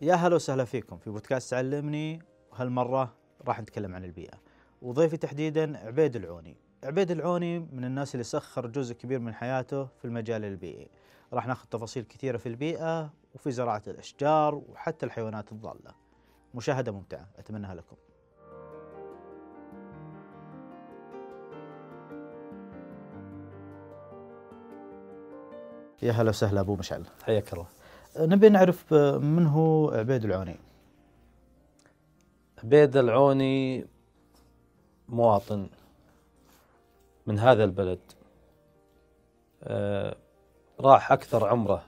يا هلا وسهلا فيكم في بودكاست علمني. وهالمرة راح نتكلم عن البيئة. وضيفي تحديدا عبيد العوني. عبيد العوني من الناس اللي سخر جزء كبير من حياته في المجال البيئي. راح ناخذ تفاصيل كثيرة في البيئة وفي زراعة الأشجار وحتى الحيوانات الضالة. مشاهدة ممتعة أتمنىها لكم. يا هلا وسهلا أبو مشعل. حياك الله. نبي نعرف من هو عبيد العوني؟ عبيد العوني مواطن من هذا البلد. آه، راح أكثر عمره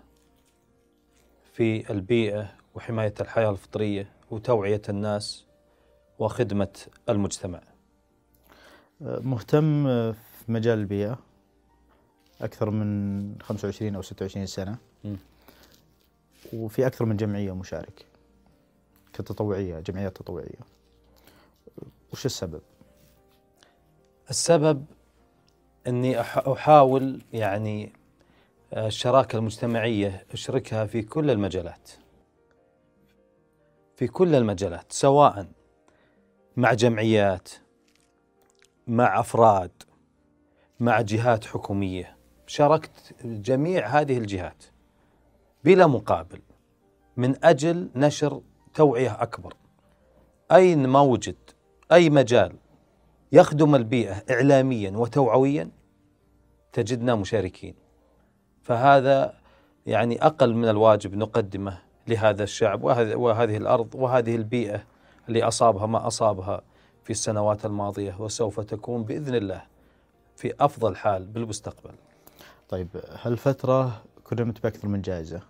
في البيئة وحماية الحياة الفطرية وتوعية الناس وخدمة المجتمع. مهتم في مجال البيئة أكثر من 25 أو 26 سنة. م. وفي أكثر من جمعية مشارك كتطوعية جمعيات تطوعية. وش السبب؟ السبب أني أح- أحاول يعني الشراكة المجتمعية أشركها في كل المجالات. في كل المجالات سواء مع جمعيات مع أفراد مع جهات حكومية. شاركت جميع هذه الجهات. بلا مقابل من أجل نشر توعية أكبر. أين ما وجد أي مجال يخدم البيئة إعلاميا وتوعويا؟ تجدنا مشاركين. فهذا يعني أقل من الواجب نقدمه لهذا الشعب وهذه الأرض وهذه البيئة اللي أصابها ما أصابها في السنوات الماضية وسوف تكون بإذن الله في أفضل حال بالمستقبل. طيب هالفترة كرمت بأكثر من جائزة.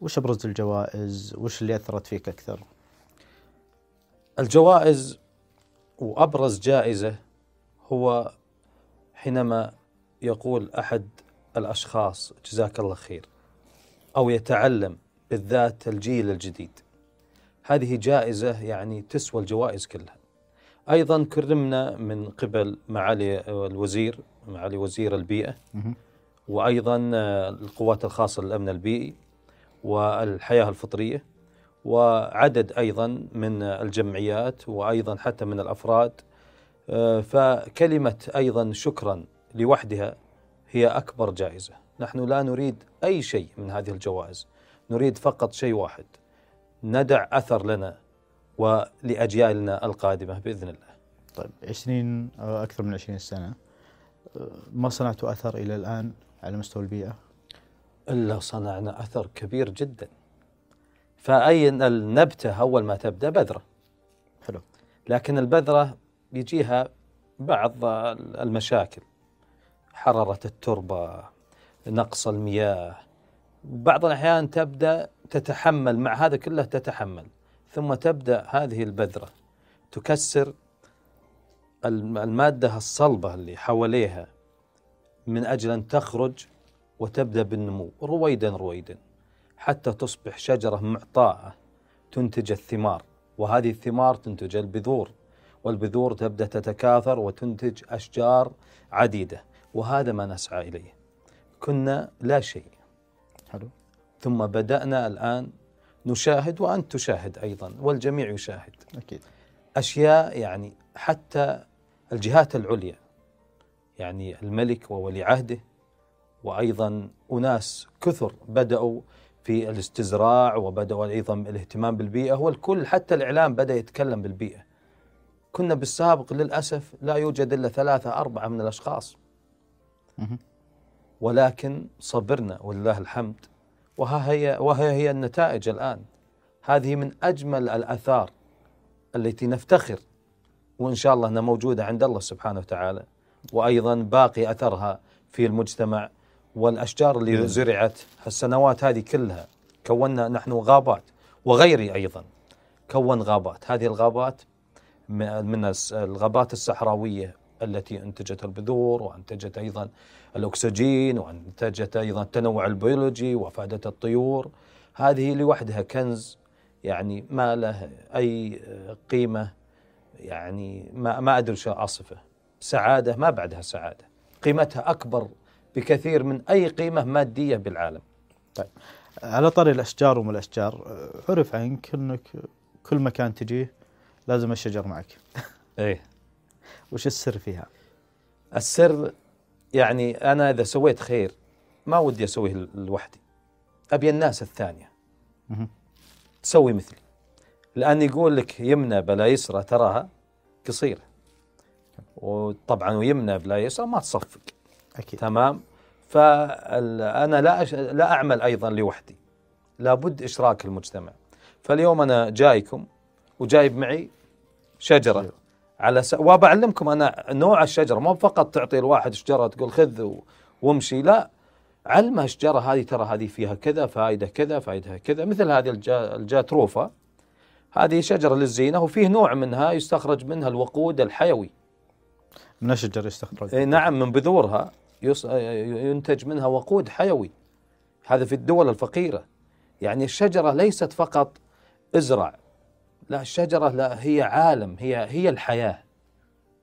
وش أبرز الجوائز؟ وش اللي أثرت فيك أكثر؟ الجوائز وأبرز جائزة هو حينما يقول أحد الأشخاص جزاك الله خير أو يتعلم بالذات الجيل الجديد. هذه جائزة يعني تسوى الجوائز كلها. أيضا كرمنا من قبل معالي الوزير معالي وزير البيئة. وأيضا القوات الخاصة للأمن البيئي والحياة الفطرية وعدد أيضا من الجمعيات وأيضا حتى من الأفراد. آه، فكلمة أيضا شكرا لوحدها هي أكبر جائزة، نحن لا نريد أي شيء من هذه الجوائز، نريد فقط شيء واحد ندع أثر لنا ولأجيالنا القادمة بإذن الله. طيب 20 أو أكثر من 20 سنة ما صنعتوا أثر إلى الآن على مستوى البيئة؟ إلا صنعنا أثر كبير جدا. فاي النبتة أول ما تبدأ؟ بذرة. حلو. لكن البذرة يجيها بعض المشاكل. حرارة التربة نقص المياه. بعض الأحيان تبدأ تتحمل مع هذا كله تتحمل. ثم تبدأ هذه البذرة تكسر الم- المادة الصلبة اللي حواليها. من أجل أن تخرج وتبدأ بالنمو رويدا رويدا. حتى تصبح شجرة معطاءة تنتج الثمار وهذه الثمار تنتج البذور والبذور تبدأ تتكاثر وتنتج أشجار عديدة وهذا ما نسعى إليه. كنا لا شيء. حلو. ثم بدأنا الآن نشاهد وأنت تشاهد أيضا والجميع يشاهد. أكيد. أشياء يعني حتى الجهات العليا يعني الملك وولي عهده وأيضا أناس كثر بدأوا في الاستزراع وبدأوا أيضا الاهتمام بالبيئة والكل حتى الإعلام بدأ يتكلم بالبيئة. كنا بالسابق للأسف لا يوجد إلا ثلاثة أربعة من الأشخاص. ولكن صبرنا ولله الحمد وها هي وها هي النتائج الآن. هذه من أجمل الآثار التي نفتخر وإن شاء الله أنها موجودة عند الله سبحانه وتعالى وأيضا باقي أثرها في المجتمع والأشجار اللي زرعت السنوات هذه كلها كونا نحن غابات وغيري أيضا كون غابات. هذه الغابات من الغابات الصحراوية التي أنتجت البذور وأنتجت أيضا الأكسجين وأنتجت أيضا التنوع البيولوجي وافادت الطيور. هذه لوحدها كنز يعني ما له أي قيمة يعني ما ما أدري شو أصفه. سعادة ما بعدها سعادة. قيمتها أكبر بكثير من أي قيمة مادية بالعالم. طيب. على طاري الأشجار وما الأشجار آه، عرف عنك إنك كل مكان تجيه لازم الشجر معك. إيه. وش السر فيها؟ السر يعني أنا إذا سويت خير ما ودي أسويه لوحدي. أبي الناس الثانية. مهم. تسوي مثلي. لأن يقول لك يمنى بلا يسرى تراها قصيرة. وطبعا ويمنى بلا يسرى ما تصفق. أكيد. تمام؟ فأنا لا أش... لا أعمل أيضا لوحدي. لابد إشراك المجتمع. فاليوم أنا جايكم وجايب معي شجرة حلو. على س... وبعلمكم أنا نوع الشجرة. مو فقط تعطي الواحد شجرة تقول خذ و... وامشي لا. علمه الشجرة هذه ترى هذه فيها كذا فائده كذا فائدها كذا. مثل هذه الجا... الجاتروفه هذه شجرة للزينة وفيه نوع منها يستخرج منها الوقود الحيوي. من الشجر يستخرج؟ إيه نعم من بذورها. ينتج منها وقود حيوي. هذا في الدول الفقيرة. يعني الشجرة ليست فقط إزرع. لا الشجرة لا هي عالم هي هي الحياة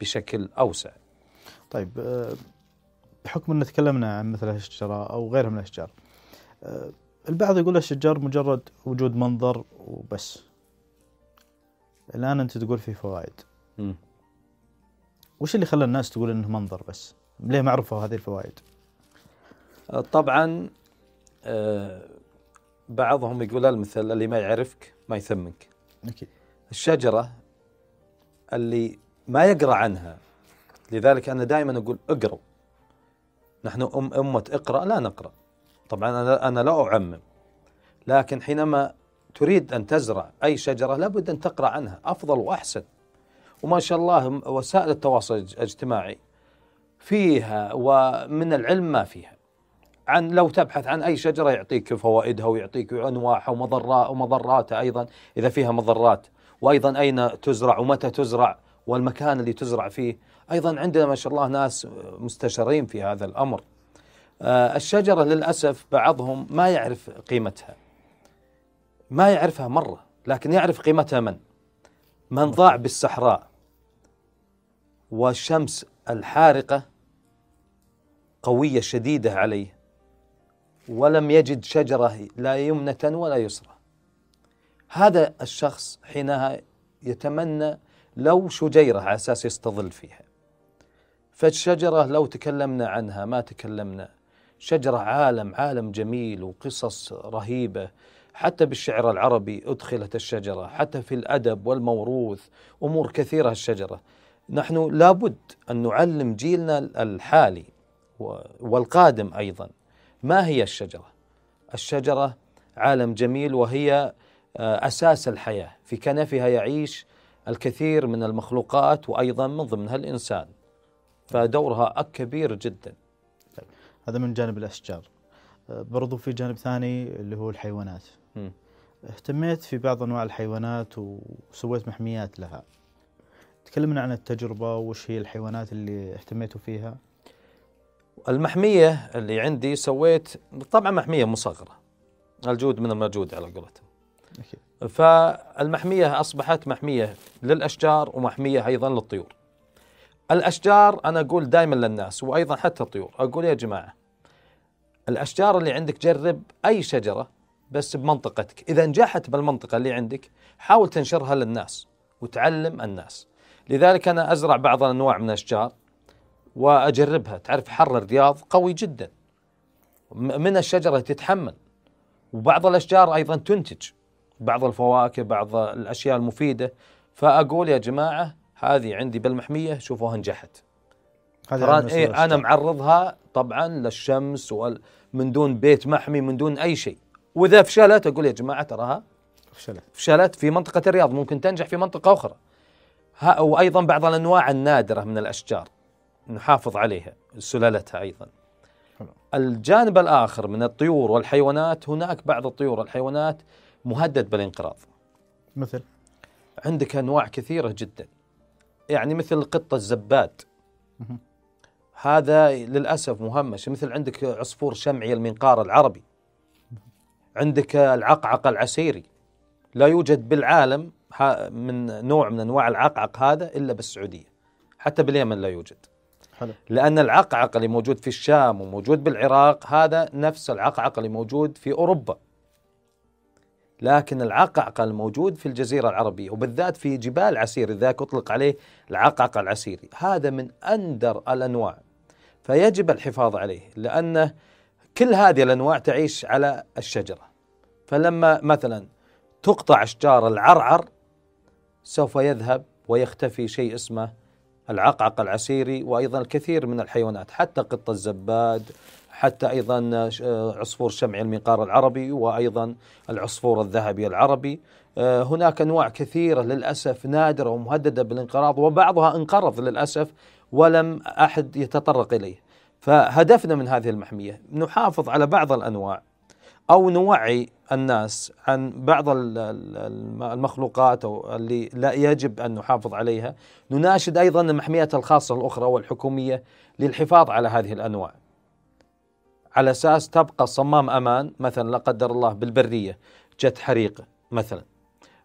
بشكل أوسع. طيب آه، بحكم إن تكلمنا عن مثل الشجره أو غيرها من الأشجار آه، البعض يقول الشجار مجرد وجود منظر وبس. الآن أنت تقول فيه فوائد. مم. وش اللي خلى الناس تقول إنه منظر بس؟ ليه ما عرفوا هذه الفوائد؟ طبعا آه، بعضهم يقول المثل اللي ما يعرفك ما يثمنك. أكيد. الشجرة اللي ما يقرأ عنها. لذلك أنا دائما أقول اقرأوا نحن أم أمة اقرأ لا نقرأ. طبعا أنا, أنا لا أعمم. لكن حينما تريد أن تزرع أي شجرة لابد أن تقرأ عنها. أفضل وأحسن. وما شاء الله وسائل التواصل الاجتماعي. فيها ومن العلم ما فيها. عن لو تبحث عن أي شجرة يعطيك فوائدها ويعطيك انواعها ومضرات ومضراتها أيضا إذا فيها مضرات. وأيضا أين تزرع ومتى تزرع والمكان اللي تزرع فيه. أيضا عندنا ما شاء الله ناس مستشارين في هذا الأمر. آه، الشجرة للأسف بعضهم ما يعرف قيمتها. ما يعرفها مرة لكن يعرف قيمتها من؟ من ضاع بالصحراء. والشمس الحارقة قوية شديدة عليه. ولم يجد شجرة لا يمنة ولا يسرى. هذا الشخص حينها يتمنى لو شجيرة على أساس يستظل فيها. فالشجرة لو تكلمنا عنها ما تكلمنا. شجرة عالم عالم جميل وقصص رهيبة. حتى بالشعر العربي أدخلت الشجرة حتى في الأدب والموروث أمور كثيرة الشجرة. نحن لابد أن نعلم جيلنا الحالي والقادم أيضا. ما هي الشجرة؟ الشجرة عالم جميل وهي آه، أساس الحياة. في كنفها يعيش الكثير من المخلوقات وأيضا من ضمنها الإنسان. فدورها كبير جدا. هذا من جانب الأشجار. آه، برضو في جانب ثاني اللي هو الحيوانات. اهتميت في بعض أنواع الحيوانات وسويت محميات لها. تكلمنا عن التجربة وش هي الحيوانات اللي اهتميتوا فيها؟ المحمية اللي عندي سويت طبعا محمية مصغره الجود من الموجود على قولتهم. فالمحمية أصبحت محمية للأشجار ومحمية أيضا للطيور. الأشجار أنا أقول دائما للناس وأيضا حتى الطيور. أقول يا جماعة الأشجار اللي عندك جرب أي شجرة بس بمنطقتك. إذا نجحت بالمنطقة اللي عندك حاول تنشرها للناس وتعلم الناس. لذلك أنا أزرع بعض الأنواع من الأشجار. وأجربها. تعرف حر الرياض قوي جدا. من الشجرة تتحمل. وبعض الأشجار أيضا تنتج. بعض الفواكه بعض الأشياء المفيدة. فأقول يا جماعة هذه عندي بالمحمية شوفوها نجحت. ترى إيه أنا. معرضها طبعا للشمس وال من دون بيت محمي من دون أي شيء. وإذا فشلت أقول يا جماعة تراها. فشلت. فشلت في منطقة الرياض. ممكن تنجح في منطقة أخرى. ها وأيضا بعض الأنواع النادرة من الأشجار. نحافظ عليها سلالتها أيضا. حلو. الجانب الآخر من الطيور والحيوانات هناك بعض الطيور والحيوانات مهدد بالانقراض. مثل؟ عندك أنواع كثيرة جدا. يعني مثل القطه الزباد. هذا للأسف مهمش. مثل عندك عصفور شمعي المنقار العربي. عندك العقعق العسيري. لا يوجد بالعالم من نوع من أنواع العقعق هذا إلا بالسعودية. حتى باليمن لا يوجد. حلو. لأن العقعق اللي موجود في الشام وموجود بالعراق هذا نفس العقعق اللي موجود في أوروبا. لكن العقعقة الموجود في الجزيرة العربية وبالذات في جبال عسير ذاك أطلق عليه العقعقة العسيري هذا من أندر الأنواع. فيجب الحفاظ عليه لأنه كل هذه الأنواع تعيش على الشجرة. فلما مثلا تقطع أشجار العرعر سوف يذهب ويختفي شيء اسمه العقعق العسيري وأيضا الكثير من الحيوانات حتى قط الزباد حتى أيضا عصفور شمع المنقار العربي وأيضا العصفور الذهبي العربي. آه، هناك أنواع كثيرة للأسف نادرة ومهددة بالانقراض وبعضها انقرض للأسف ولم أحد يتطرق إليه. فهدفنا من هذه المحمية نحافظ على بعض الأنواع. أو نوعي الناس عن بعض المخلوقات أو اللي لا يجب أن نحافظ عليها، نناشد أيضا المحميات الخاصة الأخرى والحكومية للحفاظ على هذه الأنواع. على أساس تبقى صمام أمان مثلا لا قدر الله بالبرية جت حريق مثلا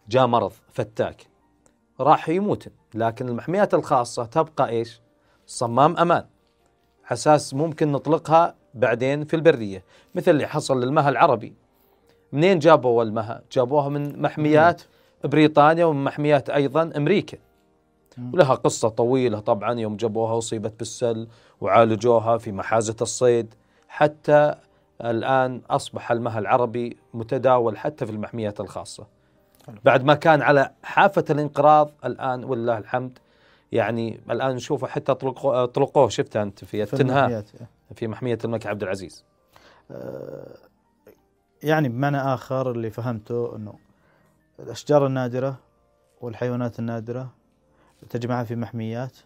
جاء مرض فتاك راح يموت لكن المحميات الخاصة تبقى إيش؟ صمام أمان. أساس ممكن نطلقها بعدين في البرية مثل اللي حصل للمها العربي. منين جابوا المها؟ جابوها من محميات بريطانيا ومن محميات أيضا أمريكا. ولها قصة طويلة طبعا يوم جابوها اصيبت بالسل وعالجوها في محازة الصيد. حتى الآن أصبح المها العربي متداول حتى في المحميات الخاصة. بعد ما كان على حافة الانقراض الآن ولله الحمد يعني الآن نشوفه حتى طلقوه شفتها أنت في التنهاء. في محمية الملك عبد العزيز آه، يعني بمعنى آخر اللي فهمته إنه الأشجار النادرة والحيوانات النادرة تجمعها في محميات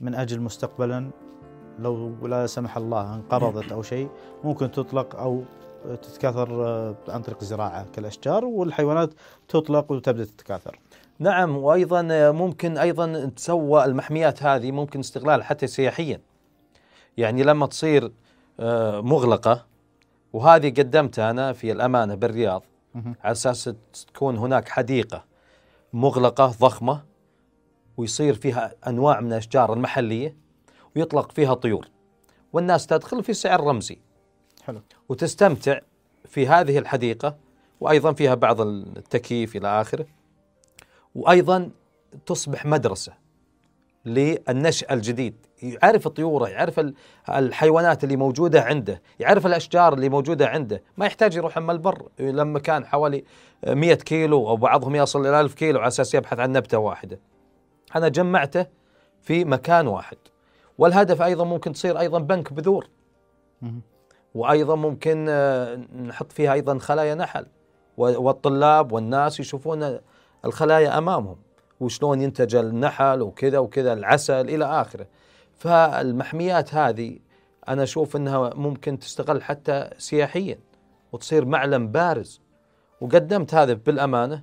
من أجل مستقبلا لو لا سمح الله انقرضت أو شيء ممكن تطلق أو تتكاثر آه، عن طريق الزراعه كالأشجار والحيوانات تطلق وتبدأ تتكاثر. نعم وأيضا ممكن أيضا تسوى المحميات هذه ممكن استغلال حتى سياحيا. يعني لما تصير آه، مغلقة وهذه قدمتها أنا في الأمانة بالرياض على أساس تكون هناك حديقة مغلقة ضخمة ويصير فيها أنواع من الأشجار المحلية ويطلق فيها طيور والناس تدخل في سعر رمزي. حلو. وتستمتع في هذه الحديقة وأيضا فيها بعض التكييف إلى آخره وأيضا تصبح مدرسة. للنشأ الجديد. يعرف طيوره يعرف الحيوانات اللي موجودة عنده يعرف الأشجار اللي موجودة عنده. ما يحتاج يروح أما البر. لما كان حوالي 100 كيلو أو بعضهم يصل إلى 1000 كيلو على أساس يبحث عن نبتة واحدة. أنا جمعته في مكان واحد. والهدف أيضا ممكن تصير أيضا بنك بذور. وأيضا ممكن آه، نحط فيها أيضا خلايا نحل. والطلاب والناس يشوفون الخلايا أمامهم. وشلون ينتج النحل وكذا وكذا العسل إلى آخره. فالمحميات هذه أنا أشوف إنها ممكن تستغل حتى سياحيا وتصير معلم بارز. وقدمت هذا بالأمانة.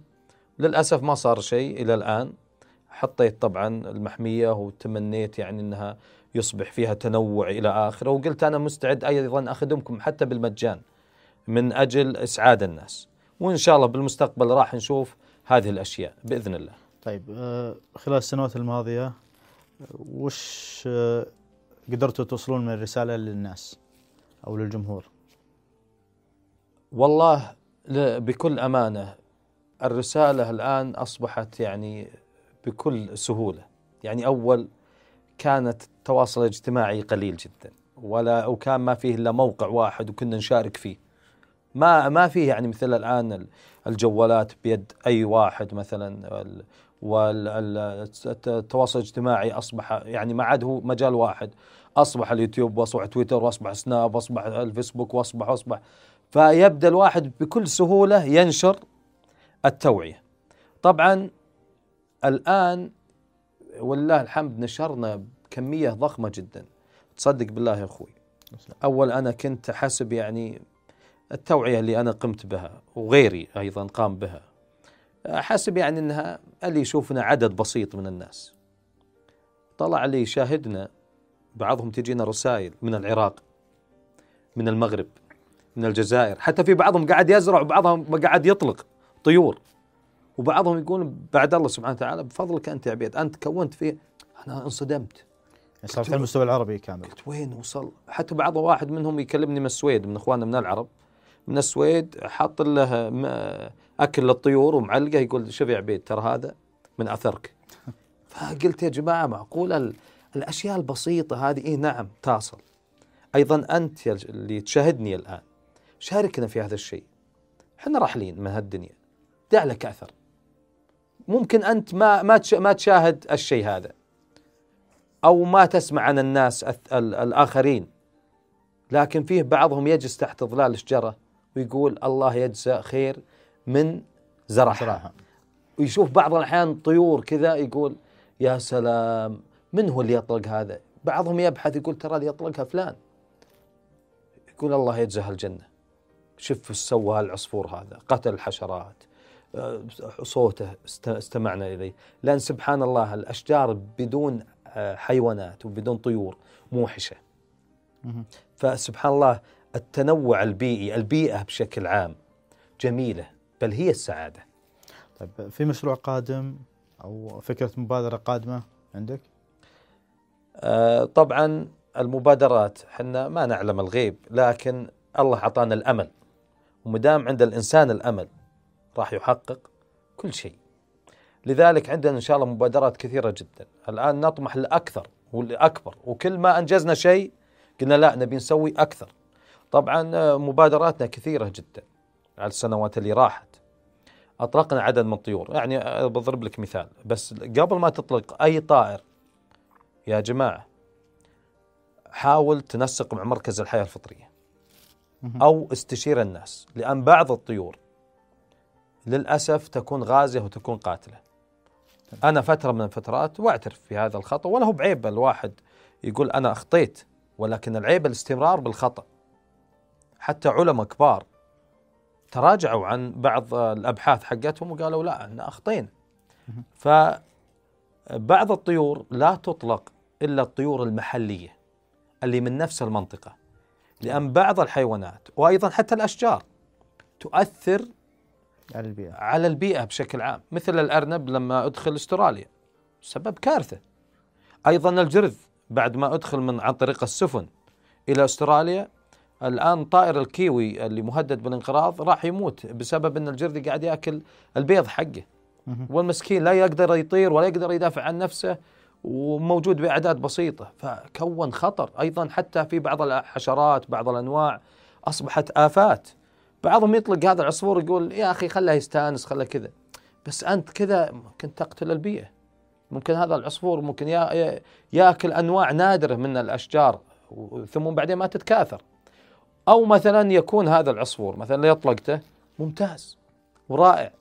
للأسف ما صار شيء إلى الآن. حطيت طبعا المحمية وتمنيت يعني إنها يصبح فيها تنوع إلى آخره. وقلت أنا مستعد أيضا أخدمكم حتى بالمجان من أجل إسعاد الناس. وإن شاء الله بالمستقبل راح نشوف هذه الأشياء بإذن الله. طيب آه، خلال السنوات الماضية وش آه، قدرتوا توصلون من الرسالة للناس أو للجمهور؟ والله بكل أمانة الرسالة الآن أصبحت يعني بكل سهولة. يعني أول كانت التواصل الاجتماعي قليل جدا ولا وكان ما فيه إلا موقع واحد وكنا نشارك فيه. ما ما فيه يعني مثل الآن الجوالات بيد أي واحد مثلا والتواصل الاجتماعي أصبح يعني ما عاد هو مجال واحد. أصبح اليوتيوب وأصبح تويتر وأصبح سناب وأصبح الفيسبوك وأصبح وأصبح. فيبدأ الواحد بكل سهولة ينشر التوعية. طبعا الآن ولله الحمد نشرنا كميه ضخمة جدا. تصدق بالله يا أخوي. أول أنا كنت احسب يعني التوعية اللي أنا قمت بها وغيري أيضا قام بها. حسب يعني إنها اللي يشوفنا عدد بسيط من الناس. طلع اللي يشاهدنا بعضهم تجينا رسائل من العراق من المغرب من الجزائر حتى في بعضهم قاعد يزرع وبعضهم قاعد يطلق طيور وبعضهم يقول بعد الله سبحانه وتعالى بفضلك أنت يا عبيد أنت كونت فيه أنا انصدمت. صار على المستوى العربي كامل. قلت وين وصل؟ حتى بعض واحد منهم يكلمني من السويد من إخواننا من العرب. من السويد حاط له أكل للطيور ومعلقه يقول شوف يا عبيد؟ ترى هذا من أثرك. فقلت يا جماعة معقوله ال- الأشياء البسيطة هذه؟ اي نعم تصل أيضا أنت اللي تشاهدني الآن شاركنا في هذا الشيء. إحنا راحلين من هالدنيا. دع لك أثر. ممكن أنت ما ما ما تشاهد الشيء هذا. أو ما تسمع عن الناس الآخرين. لكن فيه بعضهم يجلس تحت ظلال الشجرة. ويقول الله يجزى خير من زرعها. صراحة ويشوف بعض الأحيان طيور كذا يقول يا سلام من هو اللي يطلق هذا؟ بعضهم يبحث يقول ترى اللي يطلقها فلان. يقول الله يجزاه الجنة. شوف سوى هالعصفور هذا قتل الحشرات آه، صوته است- استمعنا إليه. لأن سبحان الله الأشجار بدون آه، حيوانات وبدون طيور موحشه مهم. فسبحان الله التنوع البيئي البيئة بشكل عام جميلة بل هي السعادة. طيب في مشروع قادم أو فكرة مبادرة قادمة عندك؟ آه، طبعا المبادرات حنا ما نعلم الغيب لكن الله أعطانا الأمل. ومدام عند الإنسان الأمل راح يحقق كل شيء. لذلك عندنا إن شاء الله مبادرات كثيرة جدا. الآن نطمح لأكثر والاكبر وكل ما أنجزنا شيء قلنا لا نبي نسوي أكثر. طبعا آه، مبادراتنا كثيرة جدا على السنوات اللي راحت. اطلقنا عدد من الطيور. يعني آه، بضرب لك مثال. بس قبل ما تطلق أي طائر يا جماعة حاول تنسق مع مركز الحياة الفطرية. أو استشير الناس لأن بعض الطيور للأسف تكون غازية وتكون قاتلة. أنا فترة من الفترات وأعترف في هذا الخطأ ولا هو بعيب الواحد يقول أنا أخطيت ولكن العيب الاستمرار بالخطأ. حتى علماء كبار تراجعوا عن بعض الأبحاث حقتهم وقالوا لا إحنا أخطينا فبعض الطيور لا تطلق إلا الطيور المحلية اللي من نفس المنطقة لأن بعض الحيوانات وأيضا حتى الأشجار تؤثر على البيئة. على البيئة بشكل عام. مثل الأرنب لما أدخل أستراليا سبب كارثة. أيضا الجرذ بعد ما أدخل من عن طريق السفن إلى أستراليا الآن طائر الكيوي اللي مهدد بالانقراض راح يموت بسبب أن الجرذ قاعد يأكل البيض حقه. والمسكين لا يقدر يطير ولا يقدر يدافع عن نفسه وموجود بأعداد بسيطة. فكون خطر. أيضا حتى في بعض الحشرات بعض الأنواع أصبحت آفات. بعضهم يطلق هذا العصفور يقول يا أخي خله يستأنس خله كذا. بس أنت كذا ممكن تقتل البيئة. ممكن هذا العصفور ممكن يا يا- يأكل أنواع نادرة من الأشجار و- ثم بعدين ما تتكاثر. أو مثلا يكون هذا العصفور مثلا اللي أطلقته ممتاز ورائع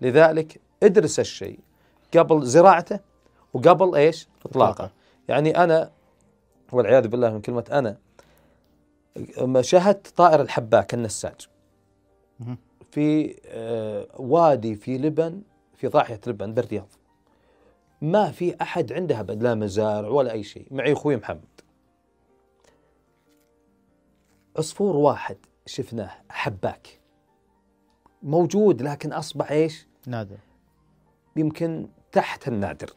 لذلك ادرس الشيء قبل زراعته وقبل إيش؟ إطلاقه إطلاقه. يعني أنا والعياذ بالله من كلمة أنا شاهدت طائر الحباك النساج. في آه، وادي في لبن في ضاحية لبن بالرياض ما في أحد عنده ابد لا مزارع ولا أي شيء معي أخوي محمد عصفور واحد شفناه حباك. موجود لكن أصبح إيش؟ نادر. يمكن تحت النادر.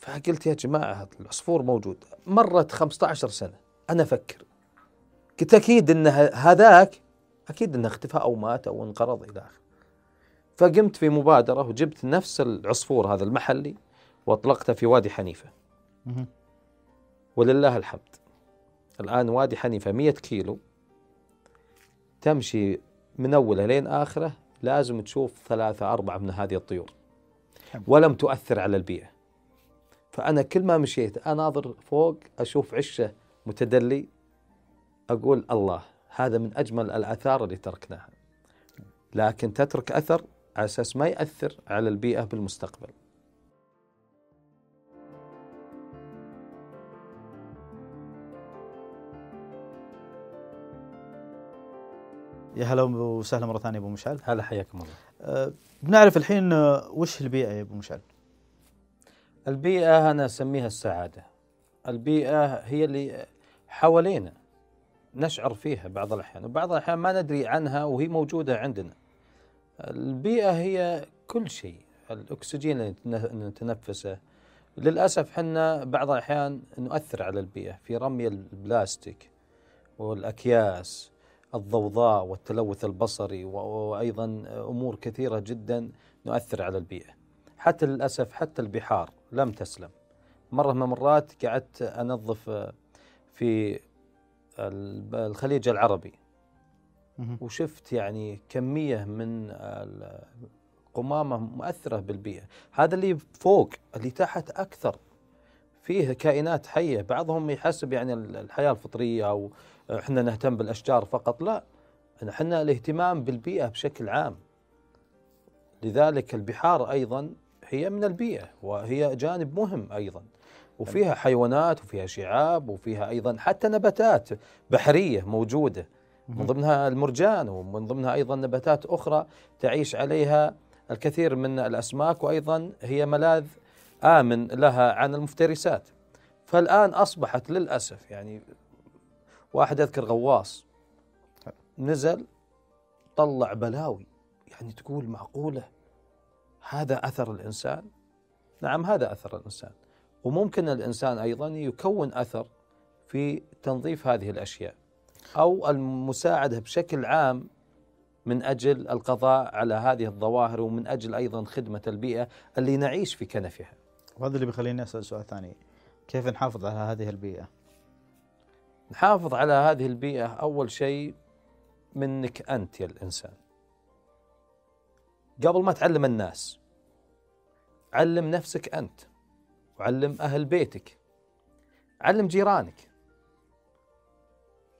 فقلت يا جماعة هذا العصفور موجود. مرت 15 سنة. أنا أفكر. قلت أكيد أن ه- هذاك أكيد أنه اختفى أو مات أو انقرض إلى آخره. فقمت في مبادرة وجبت نفس العصفور هذا المحلي وأطلقته في وادي حنيفة. مهم. ولله الحمد. الآن وادي حنيفة 100 كيلو تمشي من أوله لين آخرة لازم تشوف ثلاثة أربعة من هذه الطيور. ولم تؤثر على البيئة. فأنا كل ما مشيت أناظر فوق أشوف عشة متدلي أقول الله هذا من أجمل الآثار اللي تركناها. لكن تترك أثر على أساس ما يأثر على البيئة بالمستقبل. يا هلا وسهلا مرة ثانية أبو مشعل. هلا حياكم الله. أه بنعرف الحين آه، وش البيئة يا أبو مشعل؟ البيئة أنا أسميها السعادة. البيئة هي اللي حوالينا نشعر فيها بعض الأحيان وبعض الأحيان ما ندري عنها وهي موجودة عندنا. البيئة هي كل شيء الأكسجين اللي نتن- نتنفسه. للأسف حنا بعض الأحيان نؤثر على البيئة في رمي البلاستيك والأكياس. الضوضاء والتلوث البصري وأيضا أمور كثيرة جدا نؤثر على البيئة. حتى للأسف حتى البحار لم تسلم. مرة من المرات قعدت أنظف في ال- الخليج العربي. وشفت يعني كمية من ال- القمامه مؤثرة بالبيئة، هذا اللي فوق اللي تحت أكثر فيه كائنات حية، بعضهم يحسب يعني ال- الحياة الفطرية أو إحنا نهتم بالأشجار فقط، لا إحنا الاهتمام بالبيئة بشكل عام. لذلك البحار أيضا هي من البيئة وهي جانب مهم أيضا. وفيها حيوانات وفيها شعاب وفيها أيضا حتى نباتات بحرية موجودة. من ضمنها المرجان ومن ضمنها أيضا نباتات أخرى تعيش عليها الكثير من الأسماك وأيضا هي ملاذ آمن لها عن المفترسات. فالآن أصبحت للأسف يعني واحد اذكر غواص نزل طلع بلاوي يعني تقول معقولة هذا أثر الإنسان؟ نعم هذا أثر الإنسان وممكن الإنسان أيضا يكون أثر في تنظيف هذه الأشياء أو المساعدة بشكل عام من أجل القضاء على هذه الظواهر ومن أجل أيضا خدمة البيئة اللي نعيش في كنفها. وهذا اللي بيخليني أسأل سؤال ثاني كيف نحافظ على هذه البيئة؟ نحافظ على هذه البيئة أول شيء منك أنت يا الإنسان. قبل ما تعلم الناس علم نفسك أنت وعلم أهل بيتك علم جيرانك.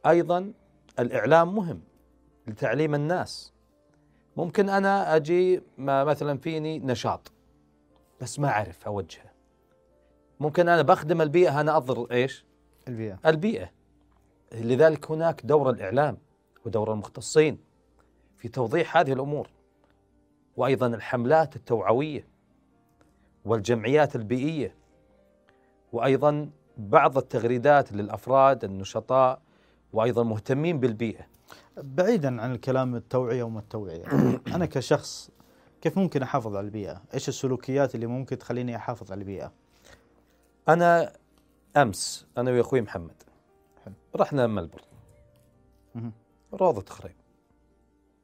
أيضا الإعلام مهم لتعليم الناس. ممكن أنا أجي ما مثلا فيني نشاط بس ما أعرف أوجهه. ممكن أنا بخدم البيئة أنا أضر إيش؟ البيئة. البيئة. لذلك هناك دور الإعلام ودور المختصين في توضيح هذه الأمور وأيضا الحملات التوعوية والجمعيات البيئية وأيضا بعض التغريدات للأفراد النشطاء وأيضا مهتمين بالبيئة بعيدا عن الكلام التوعية وما التوعية أنا كشخص كيف ممكن أحافظ على البيئة؟ إيش السلوكيات اللي ممكن تخليني أحافظ على البيئة؟ أنا أمس أنا وأخوي محمد حلو. رحنا ملبورن. روضة خريب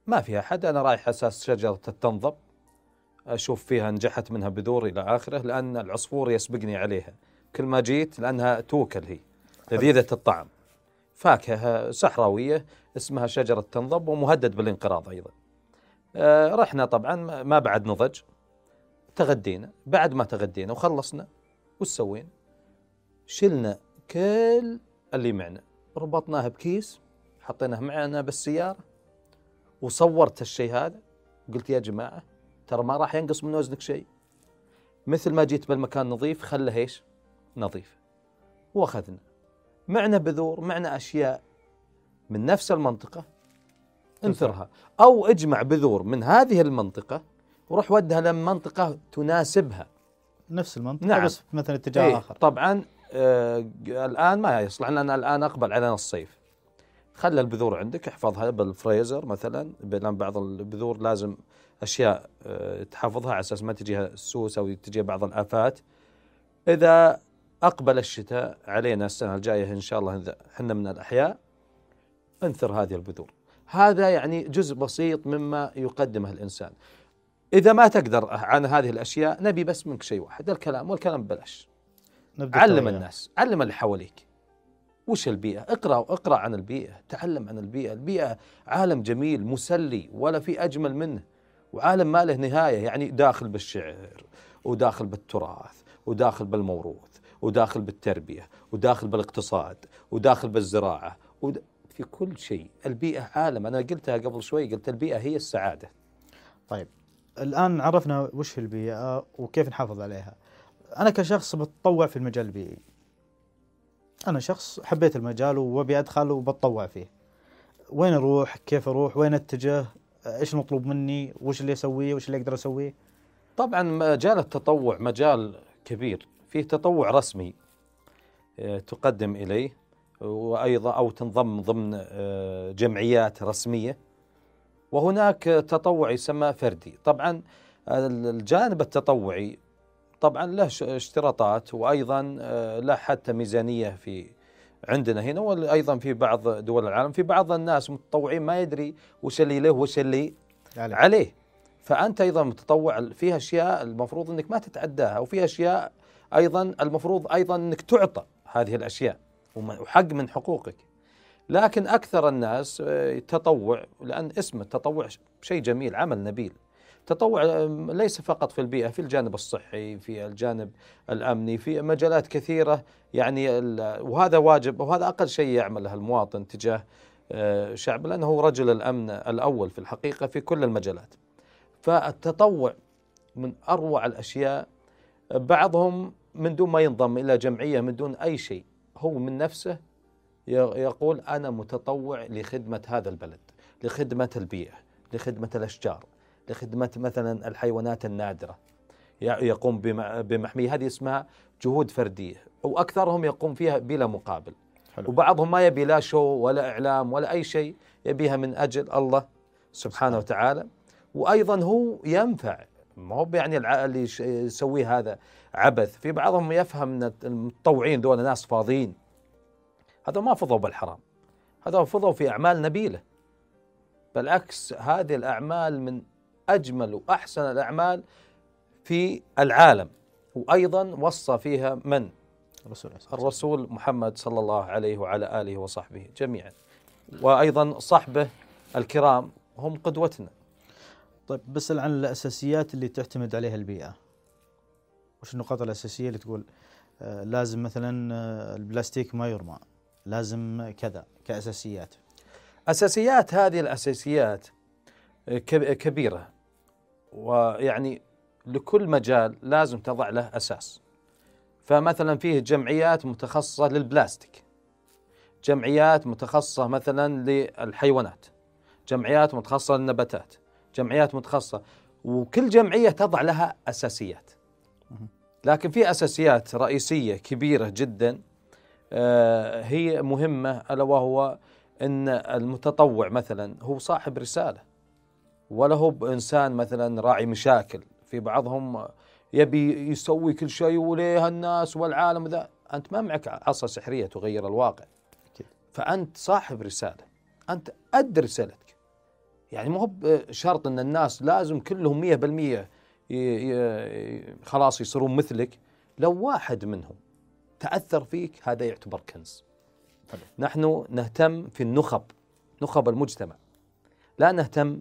ما فيها حد أنا رايح أساس شجرة تنضب أشوف فيها نجحت منها بذور إلى آخره لأن العصفور يسبقني عليها. كل ما جيت لأنها توكل هي. لذيذة الطعم. فاكهة صحراوية اسمها شجرة تنضب ومهدد بالانقراض أيضا. آه، رحنا طبعا ما بعد نضج. تغدينا. بعد ما تغدينا وخلصنا وش سوينا؟ شلنا كل اللي معنا. ربطناها بكيس حطيناه معنا بالسيارة وصورت الشيء هذا وقلت يا جماعة ترى ما راح ينقص من وزنك شيء. مثل ما جيت بالمكان نظيف خله إيش؟ نظيف. وأخذنا. معنا بذور معنا أشياء من نفس المنطقة انثرها. أو اجمع بذور من هذه المنطقة وروح ودها لمنطقة تناسبها. نفس المنطقة نعم. بس مثلا اتجاه إيه آخر. طبعا الآن ما يصلح لأن الآن أقبل علينا الصيف. خلى البذور عندك احفظها بالفريزر مثلا لأن بعض البذور لازم أشياء آه تحفظها على أساس ما تجيها السوس أو تجيها بعض الآفات. إذا أقبل الشتاء علينا السنة الجاية إن شاء الله إحنا من الأحياء انثر هذه البذور. هذا يعني جزء بسيط مما يقدمه الإنسان. إذا ما تقدر عن هذه الأشياء نبي بس منك شيء واحد الكلام والكلام ببلاش. نبدأ علم. الناس علم اللي حواليك. وش البيئة؟ اقرأ اقرأ عن البيئة تعلم عن البيئة. البيئة عالم جميل مسلي ولا في أجمل منه. وعالم ما له نهاية يعني داخل بالشعر وداخل بالتراث وداخل بالموروث وداخل بالتربية وداخل بالاقتصاد وداخل بالزراعة. ود... في كل شيء. البيئة عالم. أنا قلتها قبل شوي قلت البيئة هي السعادة. طيب الآن عرفنا وش هي البيئة وكيف نحافظ عليها. أنا كشخص بتطوع في المجال البيئي أنا شخص حبيت المجال وأبي أدخل وبتطوع فيه. وين أروح؟ كيف أروح؟ وين أتجه؟ إيش المطلوب مني؟ وش اللي أسويه؟ وش اللي أقدر أسويه؟ طبعا مجال التطوع مجال كبير. فيه تطوع رسمي آه، تقدم إليه وأيضا أو تنضم ضمن آه، جمعيات رسمية. وهناك تطوع يسمى فردي. طبعا الجانب التطوعي طبعا له اشتراطات وأيضا آه، له حتى ميزانية في عندنا هنا وأيضا في بعض دول العالم. في بعض الناس متطوعين ما يدري وش اللي له وش اللي عليك. عليه. فأنت أيضا متطوع في أشياء المفروض إنك ما تتعداها وفي أشياء أيضا المفروض أيضا إنك تعطى هذه الأشياء وحق من حقوقك. لكن أكثر الناس آه، تطوع لأن اسم التطوع شيء جميل عمل نبيل. تطوع ليس فقط في البيئة في الجانب الصحي في الجانب الأمني في مجالات كثيرة. يعني وهذا واجب وهذا أقل شيء يعمله المواطن تجاه آه، شعب لأنه هو رجل الأمن الأول في الحقيقة في كل المجالات. فالتطوع من أروع الأشياء بعضهم من دون ما ينضم إلى جمعية من دون أي شيء هو من نفسه يقول أنا متطوع لخدمة هذا البلد لخدمة البيئة لخدمة الأشجار. لخدمة مثلا الحيوانات النادرة. ي- يقوم بم- بمحمية. هذه اسمها جهود فردية. وأكثرهم يقوم فيها بلا مقابل. حلو. وبعضهم ما يبي لا شو ولا إعلام ولا أي شيء يبيها من أجل الله سبحانه وتعالى. وأيضا هو ينفع. ما هو يعني اللي يسويه هذا عبث. في بعضهم يفهم إن المتطوعين دول ناس فاضيين. هذا ما فضوا بالحرام. هذا فضوا في أعمال نبيلة. بالعكس هذه الأعمال من أجمل وأحسن الأعمال في العالم وأيضا وصى فيها من؟ الرسول الرسول محمد صلى الله عليه وعلى آله وصحبه جميعا. وأيضا صحبه الكرام هم قدوتنا. طيب بسأل عن الأساسيات اللي تعتمد عليها البيئة. وش النقاط الأساسية اللي تقول آه لازم مثلا آه البلاستيك ما يرمى لازم كذا كأساسيات؟ أساسيات هذه الأساسيات كب- كبيرة. ويعني لكل مجال لازم تضع له أساس. فمثلا فيه جمعيات متخصصة للبلاستيك. جمعيات متخصصة مثلا للحيوانات. جمعيات متخصصة للنباتات. جمعيات متخصصة. وكل جمعية تضع لها أساسيات. لكن في أساسيات رئيسية كبيرة جدا آه، هي مهمة ألا وهو إن المتطوع مثلا هو صاحب رسالة. ولا هو بإنسان مثلا راعي مشاكل. في بعضهم يبي يسوي كل شيء وليه الناس والعالم ذا. أنت ما معك عصا سحرية تغير الواقع. فأنت صاحب رسالة. أنت أد رسالتك. يعني مو هو بشرط إن الناس لازم كلهم 100% ي- ي- خلاص يصيرون مثلك. لو واحد منهم تأثر فيك هذا يعتبر كنز. حلو. نحن نهتم في النخب. نخب المجتمع. لا نهتم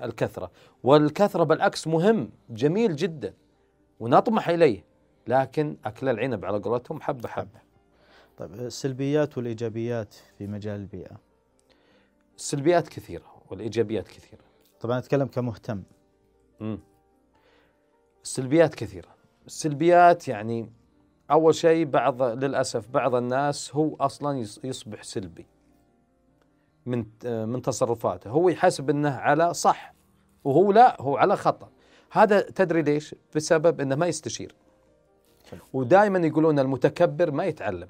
بالكثرة والكثرة بالعكس مهم جميل جدا ونطمح إليه لكن أكل العنب على قولتهم حبة. حبة. طيب السلبيات والإيجابيات في مجال البيئة؟ السلبيات كثيرة والإيجابيات كثيرة. طبعا أتكلم كمهتم. مم. السلبيات كثيرة. السلبيات يعني أول شيء بعض للأسف بعض الناس هو أصلا يص- يصبح سلبي. من من تصرفاته. هو يحسب أنه على صح وهو لا هو على خطأ. هذا تدري ليش؟ بسبب أنه ما يستشير. ودائما يقولون المتكبر ما يتعلم.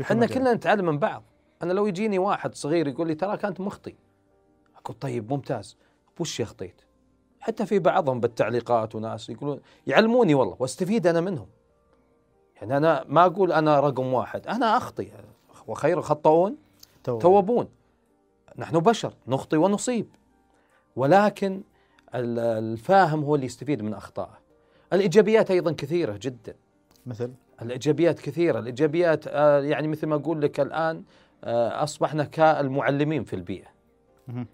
إحنا. كلنا نتعلم من بعض. أنا لو يجيني واحد صغير يقول لي تراك أنت مخطئ أقول طيب ممتاز. وش اخطيت حتى في بعضهم بالتعليقات وناس يقولون يعلموني والله واستفيد أنا منهم. يعني أنا ما أقول أنا رقم واحد. أنا أخطي. وخير الخطاؤون توابون. نحن بشر نخطي ونصيب. ولكن ال- الفاهم هو اللي يستفيد من أخطائه. الإيجابيات أيضا كثيرة جدا. مثل؟ الإيجابيات كثيرة. الإيجابيات آه، يعني مثل ما أقول لك الآن آه، أصبحنا كالمعلمين في البيئة.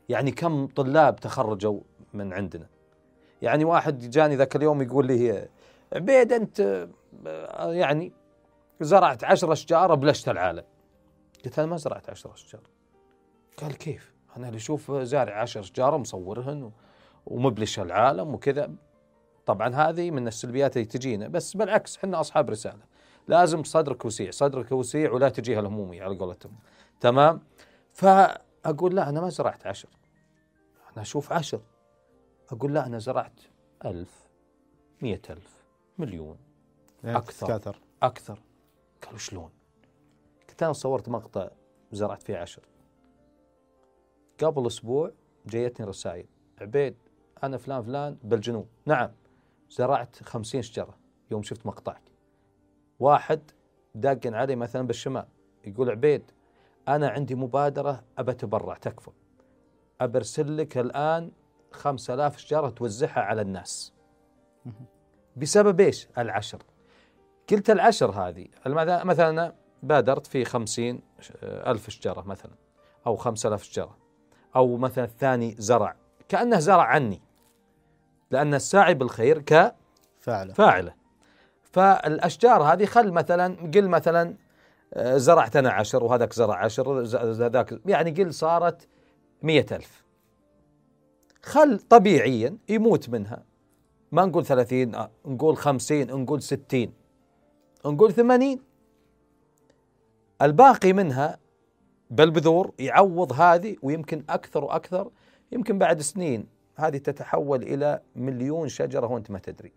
يعني كم طلاب تخرجوا من عندنا. يعني واحد جاني ذاك اليوم يقول لي عبيد أنت آه، يعني زرعت عشر أشجار بلشت العالم. قلت أنا ما زرعت عشر أشجار. قال كيف؟ أنا اللي أشوف زارع عشر أشجار مصورهن ومبلش العالم وكذا. طبعا هذه من السلبيات اللي تجينا بس بالعكس إحنا أصحاب رسالة. لازم صدرك وسيع صدرك وسيع ولا تجيها الهمومي على قولتهم. تمام؟ فأقول لا أنا ما زرعت عشر. أنا أشوف عشر. أقول لا أنا زرعت ألف مية ألف مليون يعني أكثر. أكثر. قالوا شلون؟ أنا صورت مقطع زرعت فيه عشر. قبل أسبوع جيتني رسائل. عبيد أنا فلان فلان بالجنوب. نعم زرعت خمسين شجرة يوم شفت مقطعك. واحد داقن علي مثلا بالشمال. يقول عبيد أنا عندي مبادرة أبى أتبرع تكفى. أبرسل لك الآن 5000 شجرة توزعها على الناس. بسبب إيش؟ العشر. قلت العشر هذه. مثلا بادرت في خمسين ألف شجرة مثلا أو خمسة ألاف شجرة أو مثلا الثاني زرع. كأنه زرع عني لأن الساعي بالخير فعلا كفاعله فالأشجار هذه خل مثلا قل مثلا آه، زرعت أنا عشر وهذاك زرع عشر هذاك يعني قل صارت مية ألف. خل طبيعيا يموت منها. ما نقول ثلاثين آه، نقول خمسين نقول ستين. نقول ثمانين. الباقي منها بالبذور يعوض هذه ويمكن أكثر وأكثر يمكن بعد سنين هذه تتحول إلى مليون شجرة وأنت ما تدري.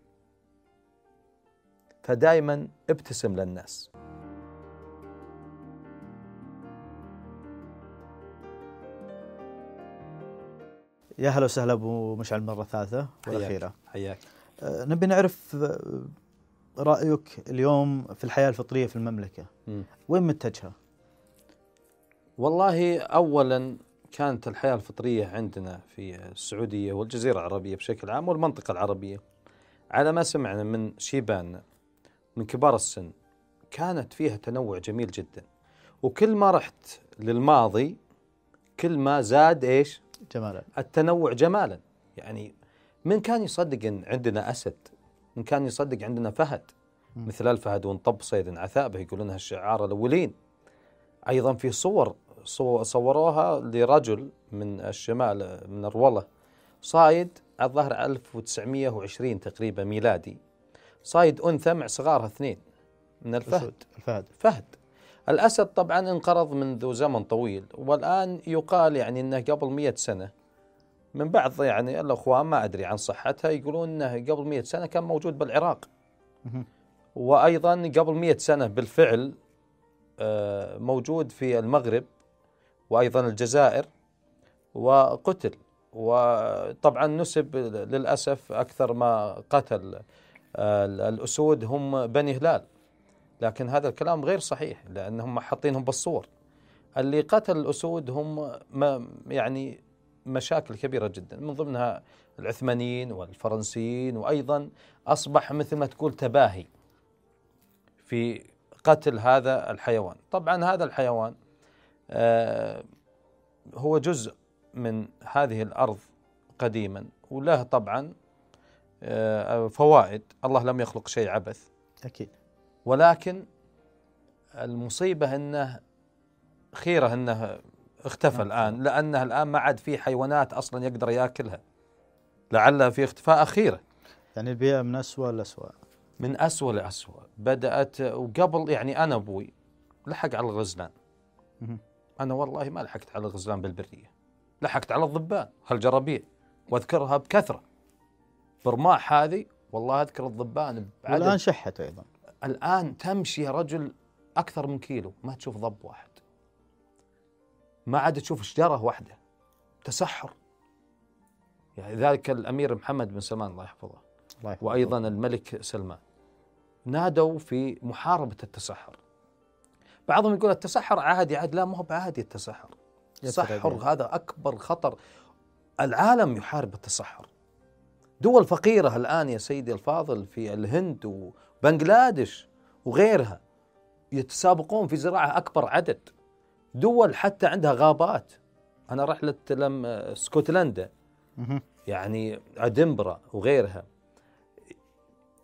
فدائما ابتسم للناس. يا هلا وسهلا أبو مشعل المره الثالثه والأخيرة. حياك. أه، نبي نعرف رأيك اليوم في الحياة الفطرية في المملكة مم. وين متجهة؟ والله اولا كانت الحياة الفطرية عندنا في السعودية والجزيرة العربية بشكل عام والمنطقة العربية على ما سمعنا من شيباننا من كبار السن كانت فيها تنوع جميل جدا وكل ما رحت للماضي كل ما زاد إيش؟ جمالا التنوع جمالا يعني من كان يصدق إن عندنا أسد من كان يصدق عندنا فهد. مثل الفهد ونطب صيد عثابه يقولونها الشعار الأولين. أيضا في صور صو- صوروها لرجل من الشمال من الرولة صايد الظهر 1920 تقريبا ميلادي. صايد أنثى مع صغارها اثنين من الفهد. الفهد. فهد. الأسد طبعا انقرض منذ زمن طويل والآن يقال يعني أنه قبل مئة سنة. من بعض يعني الأخوان ما أدري عن صحتها يقولون أنه قبل مئة سنة كان موجود بالعراق. مهم. وأيضا قبل مئة سنة بالفعل آه، موجود في المغرب وأيضا الجزائر وقتل. وطبعا نسب للأسف أكثر ما قتل آه، الأسود هم بني هلال. لكن هذا الكلام غير صحيح لأنهم حاطينهم بالصور. اللي قتل الأسود هم ما يعني مشاكل كبيرة جدا من ضمنها العثمانيين والفرنسيين وأيضا أصبح مثل ما تقول تباهي في قتل هذا الحيوان. طبعا هذا الحيوان آه، هو جزء من هذه الأرض قديما وله طبعا آه، فوائد. الله لم يخلق شيء عبث. أكيد. ولكن المصيبة أنه خيرة أنه اختفى نعم. الآن لأنه الآن ما عاد في حيوانات أصلا يقدر يأكلها. لعلها في اختفاء أخيرة يعني البيئة من اسوء لاسوء من أسوأ لأسوأ. بدأت وقبل يعني أنا أبوي لحق على الغزلان. أنا والله ما لحقت على الغزلان بالبرية. لحقت على الضبان هالجرابيع وأذكرها بكثرة. برماح هذه والله أذكر الضبان والآن شحت أيضا. الآن تمشي يا رجل أكثر من كيلو ما تشوف ضب واحد. ما عاد تشوف شجرة واحدة. تسحر. يعني ذلك الأمير محمد بن سلمان الله يحفظه. الله يحفظك. وأيضا الملك سلمان. نادوا في محاربة التسحر. بعضهم يقول التسحر عادي عاد لا ما هو بعادي التسحر. التسحر. هذا أكبر خطر. العالم يحارب التسحر. دول فقيرة الآن يا سيدي الفاضل في الهند وبنغلاديش وغيرها يتسابقون في زراعة أكبر عدد. دول حتى عندها غابات. أنا رحلة لم اسكتلندا مهم. يعني ادنبرا وغيرها.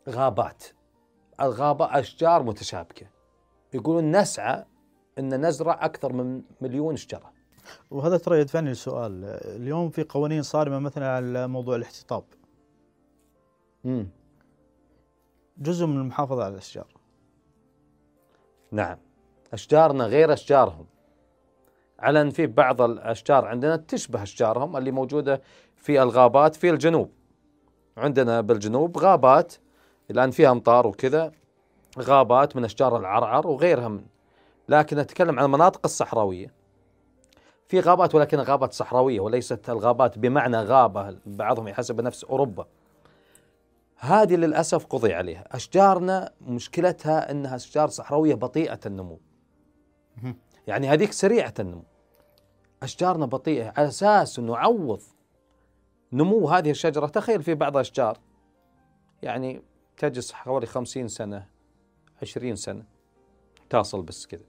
غابات. الغابة أشجار متشابكة. يقولون نسعى أن نزرع أكثر من مليون شجرة. وهذا ترى يدفعني لسؤال. اليوم في قوانين صارمة مثلا على موضوع الاحتطاب. مم. جزء من المحافظة على الأشجار. نعم. أشجارنا غير أشجارهم. على أن في بعض الأشجار. عندنا تشبه أشجارهم اللي موجودة في الغابات في الجنوب. عندنا بالجنوب غابات الآن فيها أمطار وكذا غابات من أشجار العرعر وغيرها من. لكن نتكلم عن المناطق الصحراوية. في غابات ولكن غابات صحراوية وليست الغابات بمعنى غابة بعضهم يحسب نفس أوروبا. هذه للأسف قضي عليها. أشجارنا مشكلتها أنها أشجار صحراوية بطيئة النمو. يعني هذيك سريعة النمو. أشجارنا بطيئة على أساس أنه عوض نمو هذه الشجرة. تخيل في بعض الأشجار يعني تجلس حوالي خمسين سنة عشرين سنة تصل بس كذا.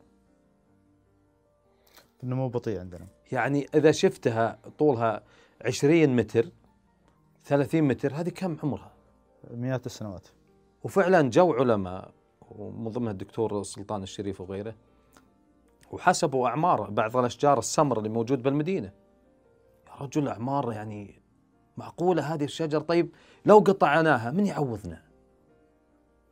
النمو بطيء عندنا. يعني إذا شفتها طولها عشرين متر ثلاثين متر هذه كم عمرها؟ مئات السنوات. وفعلا جو علماء ومن ضمنها الدكتور سلطان الشريف وغيره وحسبوا أعمار بعض الأشجار السمر اللي موجود بالمدينة. يا رجل اعمار يعني معقولة هذه الشجر؟ طيب لو قطعناها من يعوضنا؟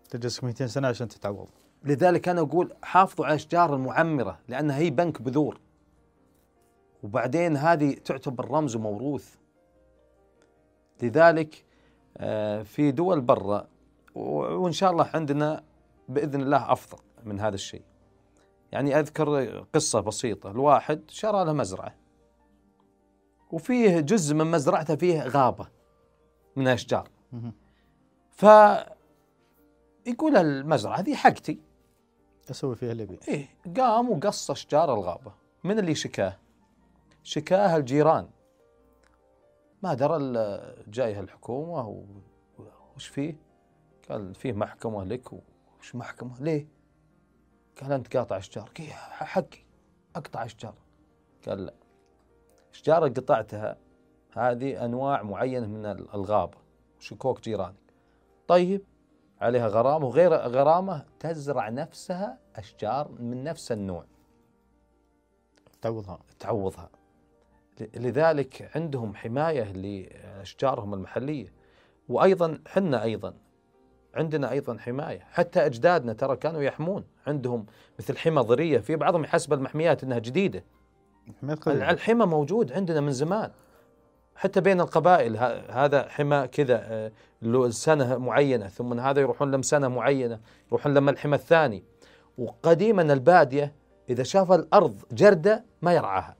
تجلس 200 سنة عشان تتعوض. لذلك أنا أقول حافظوا على الأشجار المعمرة لأنها هي بنك بذور. وبعدين هذه تعتبر رمز وموروث. لذلك آه، في دول برا و- وإن شاء الله عندنا بإذن الله أفضل من هذا الشيء. يعني أذكر قصة بسيطة، الواحد شرى له مزرعة وفيه جزء من مزرعته فيه غابة من الاشجار. مهم. ف يقول المزرعة هذه حقتي، أسوي فيها اللي ابي إيه قام وقص أشجار الغابة، من اللي شكاه؟ شكاه الجيران. ما درى جاية الحكومة و- وش فيه؟ قال فيه محكمة لك وش محكمة؟ ليه؟ قال أنت قاطع إشجار، حقي أقطع إشجار. قال لا إشجار قطعتها هذه أنواع معينة من الغابة شكوك جيرانك. طيب عليها غرامه وغير غرامة تزرع نفسها أشجار من نفس النوع. تعوضها تعوضها لذلك عندهم حماية لأشجارهم المحلية وأيضا حنا أيضا عندنا أيضا حماية. حتى أجدادنا ترى كانوا يحمون. عندهم مثل حمى ضرية في بعضهم يحسب المحميات حماية قديمة. الحمى موجود عندنا من زمان. حتى بين القبائل هذا حمى كذا آه، له سنة معينة ثم من هذا يروحون لهم سنة معينة يروحون لما الحمى الثاني. وقديما البادية إذا شاف الأرض جردة ما يرعاها.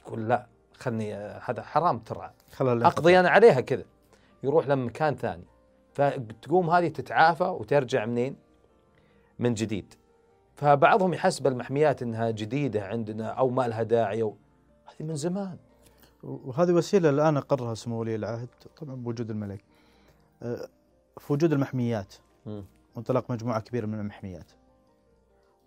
يقول لا خلني آه، هذا حرام ترعى. أقضي أنا عليها كذا. يروح لمكان ثاني. فتقوم هذه تتعافى وترجع منين؟ من جديد. فبعضهم يحسب المحميات إنها جديدة عندنا أو ما لها داعي أو هذه من زمان. وهذه وسيلة الآن أقرها سمو ولي العهد طبعا بوجود الملك. أه، في وجود المحميات. وانطلاق مجموعة كبيرة من المحميات.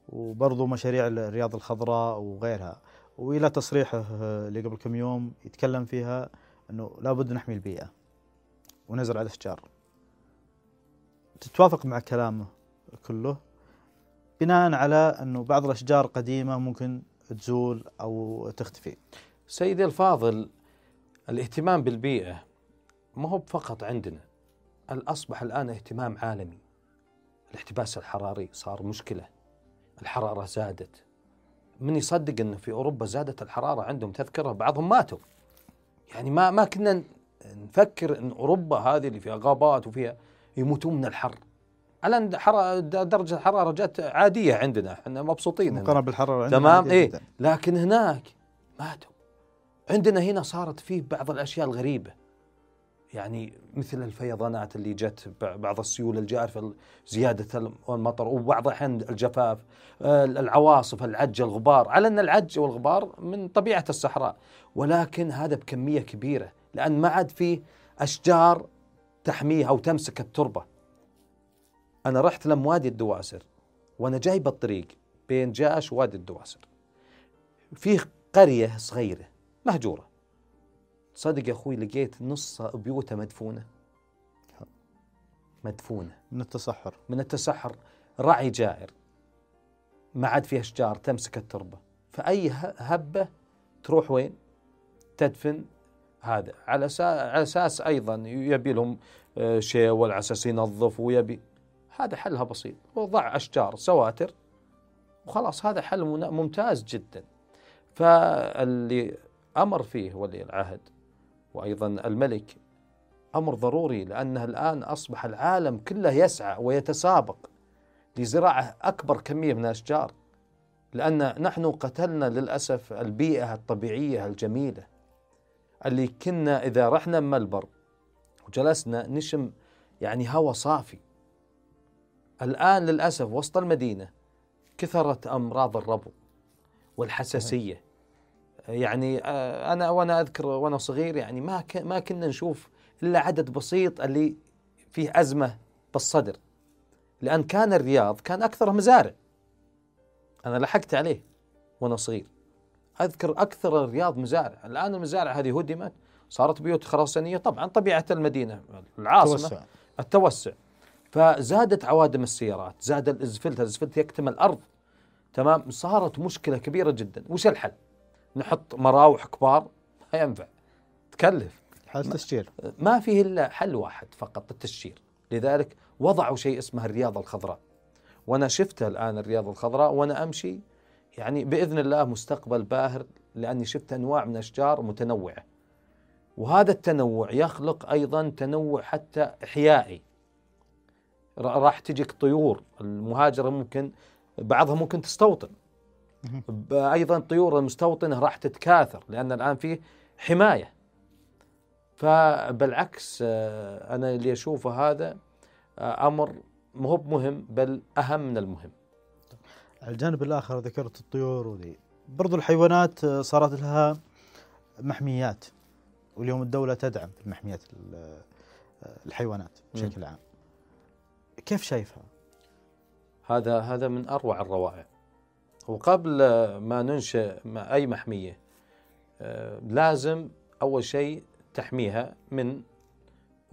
وبرضو مشاريع الرياض الخضراء وغيرها. وإلى تصريحه أه، اللي قبل كم يوم يتكلم فيها إنه لابد نحمي البيئة ونزرع الأشجار. تتوافق مع كلامه كله بناء على أنه بعض الأشجار قديمه ممكن تزول أو تختفي. سيدي الفاضل الاهتمام بالبيئة ما هو فقط عندنا اصبح الآن اهتمام عالمي. الاحتباس الحراري صار مشكلة الحرارة زادت. من يصدق إنه في أوروبا زادت الحرارة عندهم؟ تذكرها؟ بعضهم ماتوا. يعني ما ما كنا نفكر إن أوروبا هذه اللي فيها غابات وفيها يموتون من الحر. الآن درجة الحرارة جت عادية عندنا إحنا مبسوطين. مقارنة بالحرارة عندنا تمام؟ جداً. لكن هناك ماتوا. عندنا هنا صارت فيه بعض الأشياء الغريبة. يعني مثل الفيضانات اللي جت بعض السيول الجارفه زيادة الم- المطر وبعض الأحيان الجفاف العواصف العج الغبار. على أن العج والغبار من طبيعة الصحراء. ولكن هذا بكمية كبيرة. لأن ما عاد فيه أشجار تحميها أو تمسك التربة. أنا رحت لم وادي الدواسر وأنا جاي بالطريق بين جاش ووادي الدواسر. فيه قرية صغيرة مهجورة. تصدق يا أخوي لقيت نص بيوتها مدفونة. مدفونة. من التصحر. من التسحر رعي جائر. ما عاد فيها اشجار تمسك التربة. فأي هبة تروح وين؟ تدفن هذا. على على أساس أيضا يبي لهم آه، شيء ولا أساس ينظف ويبي. هذا حلها بسيط. وضع أشجار سواتر. وخلاص هذا حل ممتاز جدا. فاللي أمر فيه ولي العهد وأيضا الملك أمر ضروري لأنه الآن أصبح العالم كله يسعى ويتسابق لزراعة أكبر كمية من الأشجار. لأن نحن قتلنا للأسف البيئة الطبيعية الجميلة. اللي كنا إذا رحنا ملبر وجلسنا نشم يعني هواء صافي. الآن للأسف وسط المدينة كثرت أمراض الربو والحساسية. يعني آه، أنا وأنا أذكر وأنا صغير يعني ما ما كنا نشوف إلا عدد بسيط اللي فيه أزمة بالصدر. لأن كان الرياض كان اكثره مزارع. أنا لحقت عليه وأنا صغير. أذكر أكثر الرياض مزارع. الآن المزارع هذه هدمت صارت بيوت خرسانية. طبعا طبيعة المدينة العاصمة توسع التوسع. فزادت عوادم السيارات زاد الاسفلت الاسفلت يكتم الأرض. تمام؟ صارت مشكلة كبيرة جدا. وش الحل؟ نحط مراوح كبار. ما ينفع. تكلف. حال تسجيل ما فيه إلا حل واحد فقط التشجير. لذلك وضعوا شيء اسمه الرياضه الخضراء. وأنا شفتها الآن الرياضه الخضراء وأنا أمشي يعني بإذن الله مستقبل باهر لأني شفت أنواع من الاشجار متنوعة. وهذا التنوع يخلق أيضا تنوع حتى احيائي را- راح تجيك طيور المهاجرة ممكن بعضها ممكن تستوطن. أيضا الطيور المستوطنة راح تتكاثر لأن الآن فيه حماية. فبالعكس آه، أنا اللي أشوفه هذا آه، أمر مو مهم بل أهم من المهم. على الجانب الآخر ذكرت الطيور وذي. برضو الحيوانات آه، صارت لها محميات واليوم الدولة تدعم في محميات آه، الحيوانات بشكل عام. كيف شايفها؟ هذا هذا من أروع الروائع. وقبل آه، ما ننشئ أي محمية لازم أول شيء تحميها من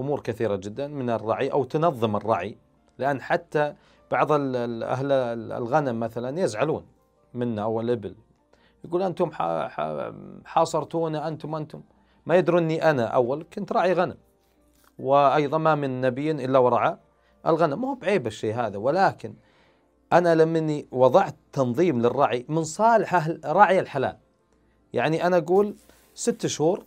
أمور كثيرة جدا من الرعي أو تنظم الرعي لأن حتى بعض ال- الغنم مثلا يزعلون منا أو الإبل. يقول ح- حاصرتونا أنتم أنتم. ما يدرون اني أنا أول كنت راعي غنم. وأيضا ما من نبي إلا ورعى الغنم. مو بعيب الشيء هذا ولكن أنا لمني وضعت تنظيم للرعي من صالح أهل راعي الحلال. يعني أنا أقول ست شهور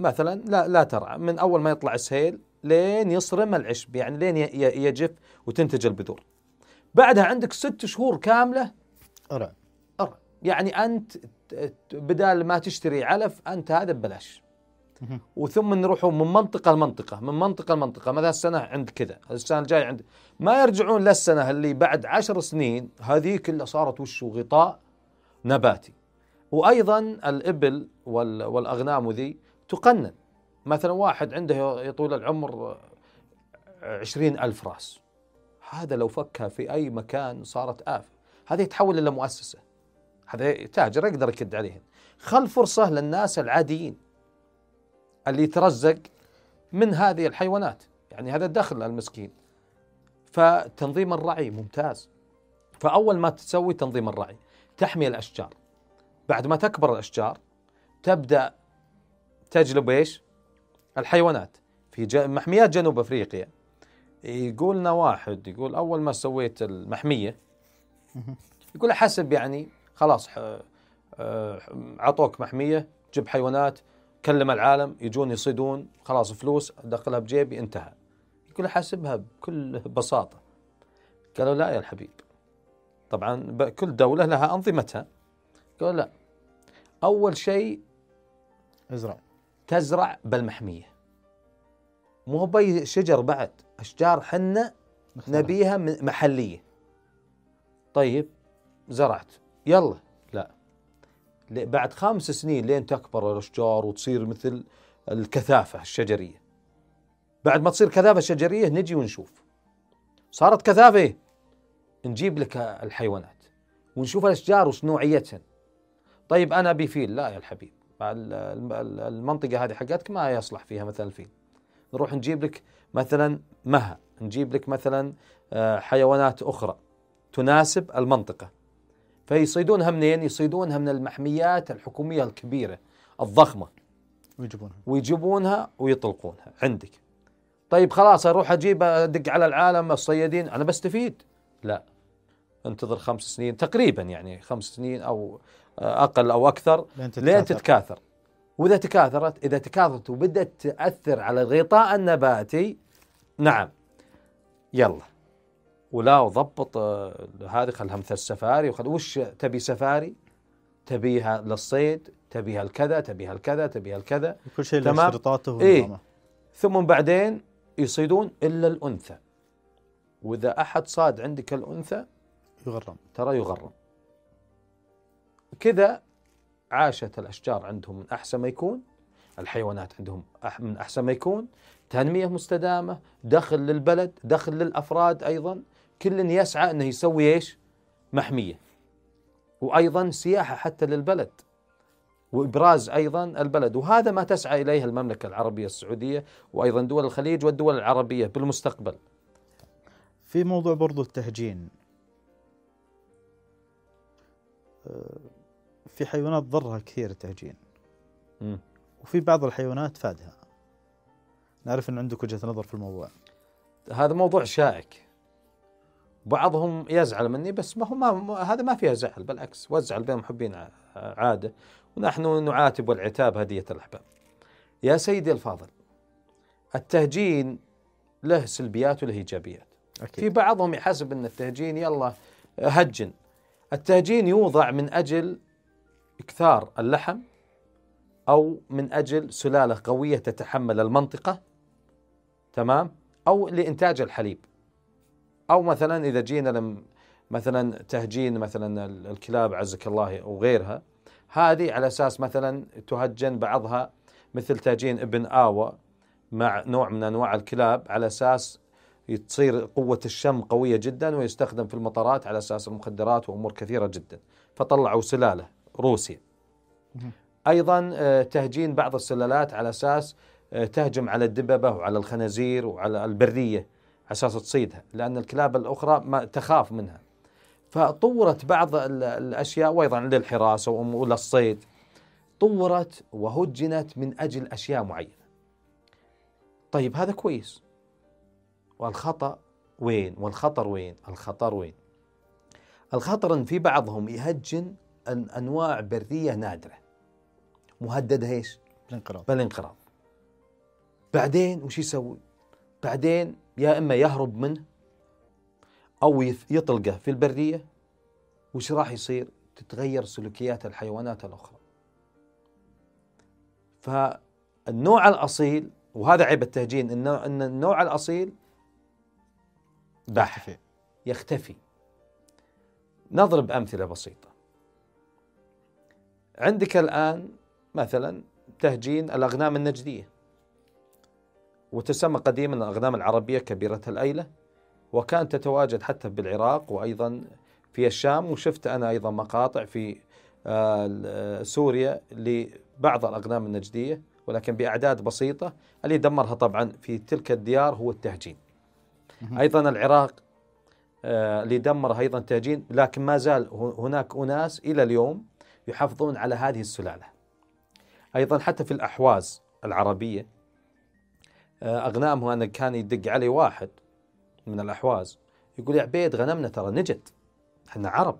مثلا لا لا ترعى. من أول ما يطلع السيل لين يصرم العشب يعني لين يجف وتنتج البذور. بعدها عندك ست شهور كاملة أرع أرع. يعني أنت ت- ت- بدال ما تشتري علف أنت هذا ببلاش. وثم نروحوا من منطقة لمنطقة من منطقة لمنطقة. مثلا السنة عند كذا السنة الجاية عند. ما يرجعون للسنه اللي بعد عشر سنين هذه كلها صارت وش؟ غطاء نباتي. وأيضا الإبل وال- والأغنام وذي تقنن. مثلا واحد عنده يا طول العمر عشرين ألف راس. هذا لو فكها في أي مكان صارت آفة. هذا يتحول إلى مؤسسة. هذا تاجر يقدر يكد عليهم خل فرصة للناس العاديين اللي يترزق من هذه الحيوانات. يعني هذا دخل المسكين. فتنظيم الرعي ممتاز. فأول ما تسوي تنظيم الرعي تحمي الأشجار. بعد ما تكبر الأشجار تبدأ تجلب إيش؟ الحيوانات في ج- محميات جنوب أفريقيا. يقول لنا واحد يقول أول ما سويت المحمية يقول حسب يعني خلاص آه، عطوك محمية جيب حيوانات كلم العالم يجون يصيدون خلاص فلوس ادخلها بجيبي انتهى. يقول حاسبها بكل بساطة. قالوا لا يا الحبيب. طبعا كل دولة لها أنظمتها. قالوا لا. أول شيء ازرع تزرع بالمحمية. مو بي شجر بعد أشجار حنة نختارها. نبيها م- محلية. طيب زرعت. يلا. لا. بعد خمس سنين لين تكبر الأشجار وتصير مثل الكثافة الشجرية. بعد ما تصير كثافة شجرية نجي ونشوف. صارت كثافة؟ إيه؟ نجيب لك الحيوانات. ونشوف الأشجار وش نوعيتها طيب أنا أبي فيل لا يا الحبيب. ال- ال- المنطقة هذه حقتك ما يصلح فيها مثلا الفيل. نروح نجيب لك مثلا مها نجيب لك مثلا آه، حيوانات أخرى تناسب المنطقة. فيصيدونها منين؟ يصيدونها من المحميات الحكومية الكبيرة الضخمة. ويجيبونها. ويجيبونها ويطلقونها عندك. طيب خلاص أروح أجيب أدق على العالم الصيادين. أنا بستفيد. لا. انتظر خمس سنين تقريبا يعني خمس سنين أو أقل أو أكثر لين لين تتكاثر. تتكاثر. وإذا تكاثرت إذا تكاثرت وبدأت تأثر على الغطاء النباتي نعم. يلا. ولا وضبط آه، هذه خلها مثل السفاري وخل وش تبي سفاري؟ تبيها للصيد تبيها الكذا تبيها الكذا تبيها الكذا كل شيء له تمام. اشتراطاته إيه. ثم بعدين يصيدون إلا الأنثى. وإذا أحد صاد عندك الأنثى يغرم. ترى يغرم. كذا عاشت الأشجار عندهم من أحسن ما يكون الحيوانات عندهم من أحسن ما يكون تنمية مستدامة دخل للبلد دخل للأفراد أيضا كل يسعى إنه يسوي إيش؟ محمية. وأيضا سياحة حتى للبلد. وإبراز أيضا البلد. وهذا ما تسعى إليه المملكة العربية السعودية وأيضا دول الخليج والدول العربية بالمستقبل. في موضوع برضو التهجين. آه، في حيوانات ضرها كثير التهجين. وفي بعض الحيوانات فادها نعرف إن عندك وجهة نظر في الموضوع هذا موضوع شائك بعضهم يزعل مني بس ما هو ما هذا ما فيها زعل بالعكس والزعل بين محبين عادة ونحن نعاتب والعتاب هدية الأحباب. يا سيدي الفاضل التهجين له سلبيات وله إيجابيات. في أكيد بعضهم يحسب إن التهجين يلا هجن. التهجين يوضع من أجل إكثار اللحم أو من أجل سلالة قوية تتحمل المنطقة تمام؟ أو لإنتاج الحليب. أو مثلا إذا جينا مثلا تهجين مثلا ال- الكلاب عزك الله وغيرها هذه على أساس مثلا تهجن بعضها مثل تهجين ابن آوى مع نوع من أنواع الكلاب على أساس تصير قوة الشم قوية جدا ويستخدم في المطارات على أساس المخدرات وأمور كثيرة جدا فطلعوا سلالة روسيا. أيضا آه، تهجين بعض السلالات على أساس آه، تهجم على الدببة وعلى الخنازير وعلى البرية على أساس تصيدها لأن الكلاب الأخرى ما تخاف منها فطورت بعض ال- الأشياء وأيضا للحراسه وللصيد طورت وهجنت من أجل أشياء معينة. طيب هذا كويس. والخطأ وين؟ والخطر وين؟ الخطر وين؟ الخطر إن في بعضهم يهجن أنواع بريه نادرة. مهددة إيش؟ الانقراض بالانقراض. بعدين وش يسوي؟ بعدين يا إما يهرب منه أو يطلقه في البريه وش راح يصير؟ تتغير سلوكيات الحيوانات الأخرى. فالنوع الأصيل وهذا عيب التهجين ان إن النوع الأصيل بح يختفي. يختفي. نضرب أمثلة بسيطة. عندك الآن مثلا تهجين الأغنام النجدية وتسمى قديما الأغنام العربية كبيرة الأيلة وكانت تتواجد حتى بالعراق وأيضا في الشام وشفت أنا أيضا مقاطع في آه، سوريا لبعض الأغنام النجدية ولكن بأعداد بسيطة اللي دمرها طبعا في تلك الديار هو التهجين. أيضا العراق آه، اللي دمرها أيضا التهجين لكن ما زال هناك أناس إلى اليوم يحافظون على هذه السلالة. أيضا حتى في الأحواز العربية آه، اغنامه أنا كان يدق علي واحد من الأحواز يقول يا عبيد غنمنا ترى نجد إحنا عرب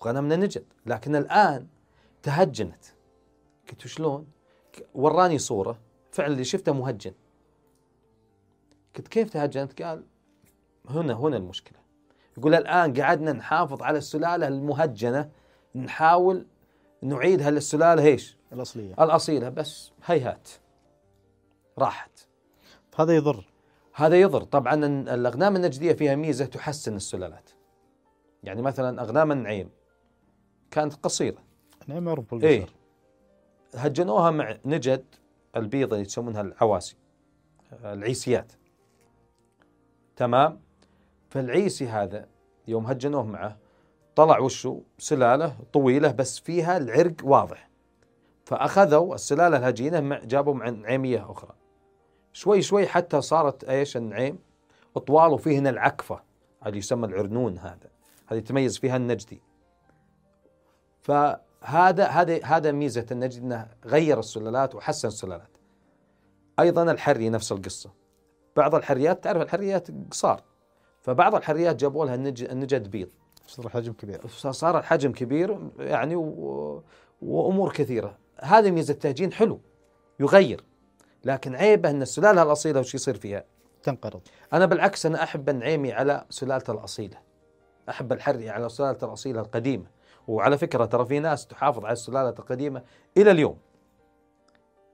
وغنمنا نجد لكن الآن تهجنت قلت شلون؟ وراني صورة فعلا اللي شفته مهجن قلت كيف تهجنت؟ قال هنا هنا المشكلة يقول الآن قعدنا نحافظ على السلالة المهجنة نحاول نعيدها للسلاله إيش؟ الأصلية. الأصيلة بس هيهات. راحت. هذا يضر. هذا يضر. طبعا ال- الأغنام النجدية فيها ميزة تحسن السلالات. يعني مثلا أغنام النعيم كانت قصيرة. نعم معروف إيه. بالبشر هجنوها مع نجد البيضه اللي يسمونها العواسي العيسيات. تمام؟ فالعيسي هذا يوم هجنوه معه طلع وشه سلاله طويله بس فيها العرق واضح. فأخذوا السلاله الهجينة مع جابوا مع نعيمية أخرى. شوي شوي حتى صارت إيش النعيم؟ طوال وفيه هنا العكفة اللي يسمى العرنون هذا. هذه يتميز فيها النجدي. فهذا هذا هذا ميزة النجد إنه غير السلالات وحسن السلالات. أيضا الحري نفس القصة. بعض الحريات تعرف الحريات قصار. فبعض الحريات جابوا لها النج- النجد بيض. صار حجم كبير. صار الحجم كبير يعني و... وأمور كثيرة. هذه ميزة التهجين حلو يغير لكن عيبه إن السلالة الأصيلة وش يصير فيها؟ تنقرض. أنا بالعكس أنا أحب النعيمي على سلالته الأصيلة. أحب الحري على سلالته الأصيلة القديمة. وعلى فكرة ترى في ناس تحافظ على السلالة القديمة إلى اليوم.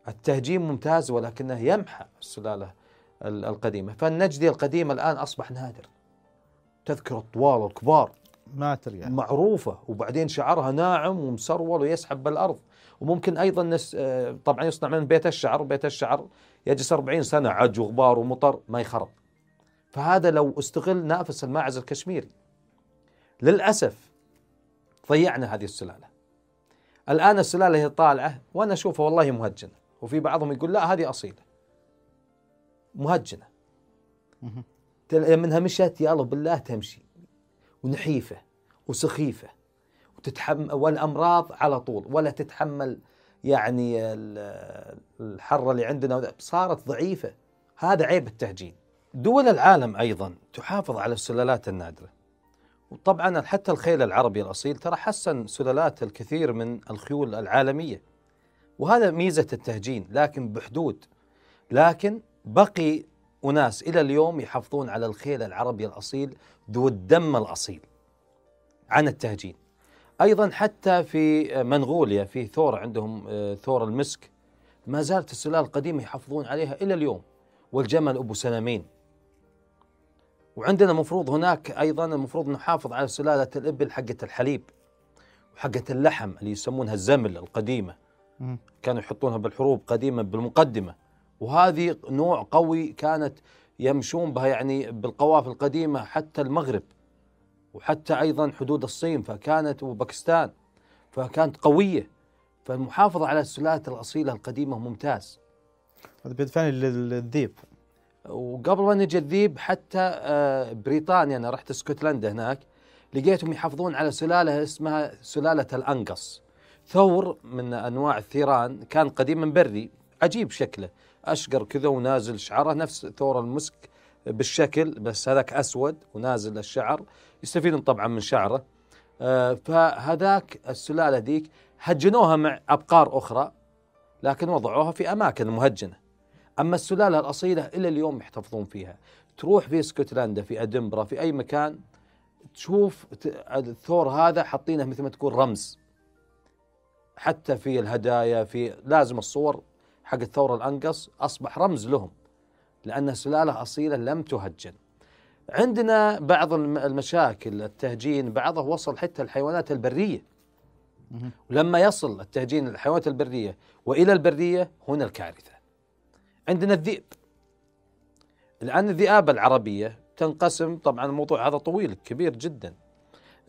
التهجين ممتاز ولكنه يمحى السلالة ال- القديمة. فالنجدي القديم الآن أصبح نادر. تذكر الطوال الكبار. ما ترجع معروفة وبعدين شعرها ناعم ومسرول ويسحب بالأرض. وممكن أيضا نس آه، طبعا يصنع من بيت الشعر وبيت الشعر يجلس 40 سنة عج وغبار ومطر ما يخرب. فهذا لو استغل نافس الماعز الكشميري. للأسف ضيعنا هذه السلالة. الآن السلالة هي طالعة وأنا أشوفها والله مهجنة. وفي بعضهم يقول لا هذه أصيلة. مهجنة. منها مشت يا الله بالله تمشي. ونحيفة وسخيفة وتتحمل والأمراض على طول ولا تتحمل يعني ال- الحر اللي عندنا. صارت ضعيفة. هذا عيب التهجين. دول العالم أيضا تحافظ على السلالات النادرة. وطبعا حتى الخيل العربي الأصيل ترى حسن سلالات الكثير من الخيول العالمية. وهذا ميزة التهجين لكن بحدود. لكن بقي أناس إلى اليوم يحافظون على الخيل العربي الأصيل ذو الدم الأصيل عن التهجين. أيضا حتى في منغوليا في ثور عندهم آه، ثور المسك ما زالت السلالة القديمة يحافظون عليها إلى اليوم والجمل أبو سنامين. وعندنا مفروض هناك أيضا المفروض نحافظ على سلالة الإبل حقة الحليب وحقة اللحم اللي يسمونها الزمل القديمة. كانوا يحطونها بالحروب قديما بالمقدمة. وهذه نوع قوي كانت يمشون بها يعني بالقوافل القديمة حتى المغرب وحتى أيضا حدود الصين فكانت وباكستان فكانت قوية. فالمحافظة على السلالات الأصيلة القديمة ممتاز. هذا بيدفعني للذيب. وقبل ما نجي الذيب حتى آه، بريطانيا أنا رحت اسكتلندا هناك لقيتهم يحافظون على سلالة اسمها سلالة الأنقص. ثور من أنواع الثيران كان قديما بري عجيب شكله. أشقر كذا ونازل شعره نفس ثور المسك بالشكل بس هذاك أسود ونازل الشعر يستفيدون طبعا من شعره. آه، فهذاك السلالة ذيك هجنوها مع أبقار أخرى لكن وضعوها في أماكن مهجنة. أما السلالة الأصيلة إلى اليوم يحتفظون فيها. تروح في اسكتلندا في أدنبرا في أي مكان تشوف الثور هذا حاطينه مثل ما تقول رمز. حتى في الهدايا في لازم الصور حق الثور الأنقص أصبح رمز لهم لأن سلاله اصيله لم تهجن. عندنا بعض الم- المشاكل التهجين بعضه وصل حتى الحيوانات البرية. مهم. ولما يصل التهجين للحيوانات البرية وإلى البرية هنا الكارثة. عندنا الذئب. الآن الذئاب العربية تنقسم طبعا الموضوع هذا طويل كبير جدا.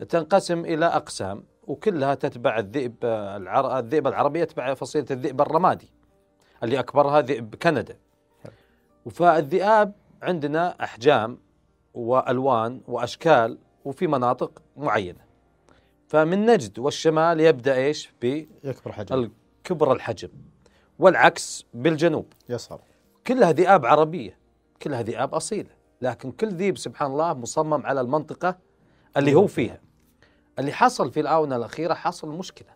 تنقسم إلى أقسام وكلها تتبع الذئب. الذئب العربية تتبع فصيلة الذئب الرمادي. اللي أكبرها ذئب كندا فالذئاب عندنا أحجام وألوان وأشكال وفي مناطق معينة. فمن نجد والشمال يبدأ إيش؟ يكبر حجم. بكبر الحجم والعكس بالجنوب. يصغر كلها ذئاب عربية كلها ذئاب أصيلة لكن كل ذيب سبحان الله مصمم على المنطقة اللي هو فيها. اللي حصل في الآونة الأخيرة حصل مشكلة.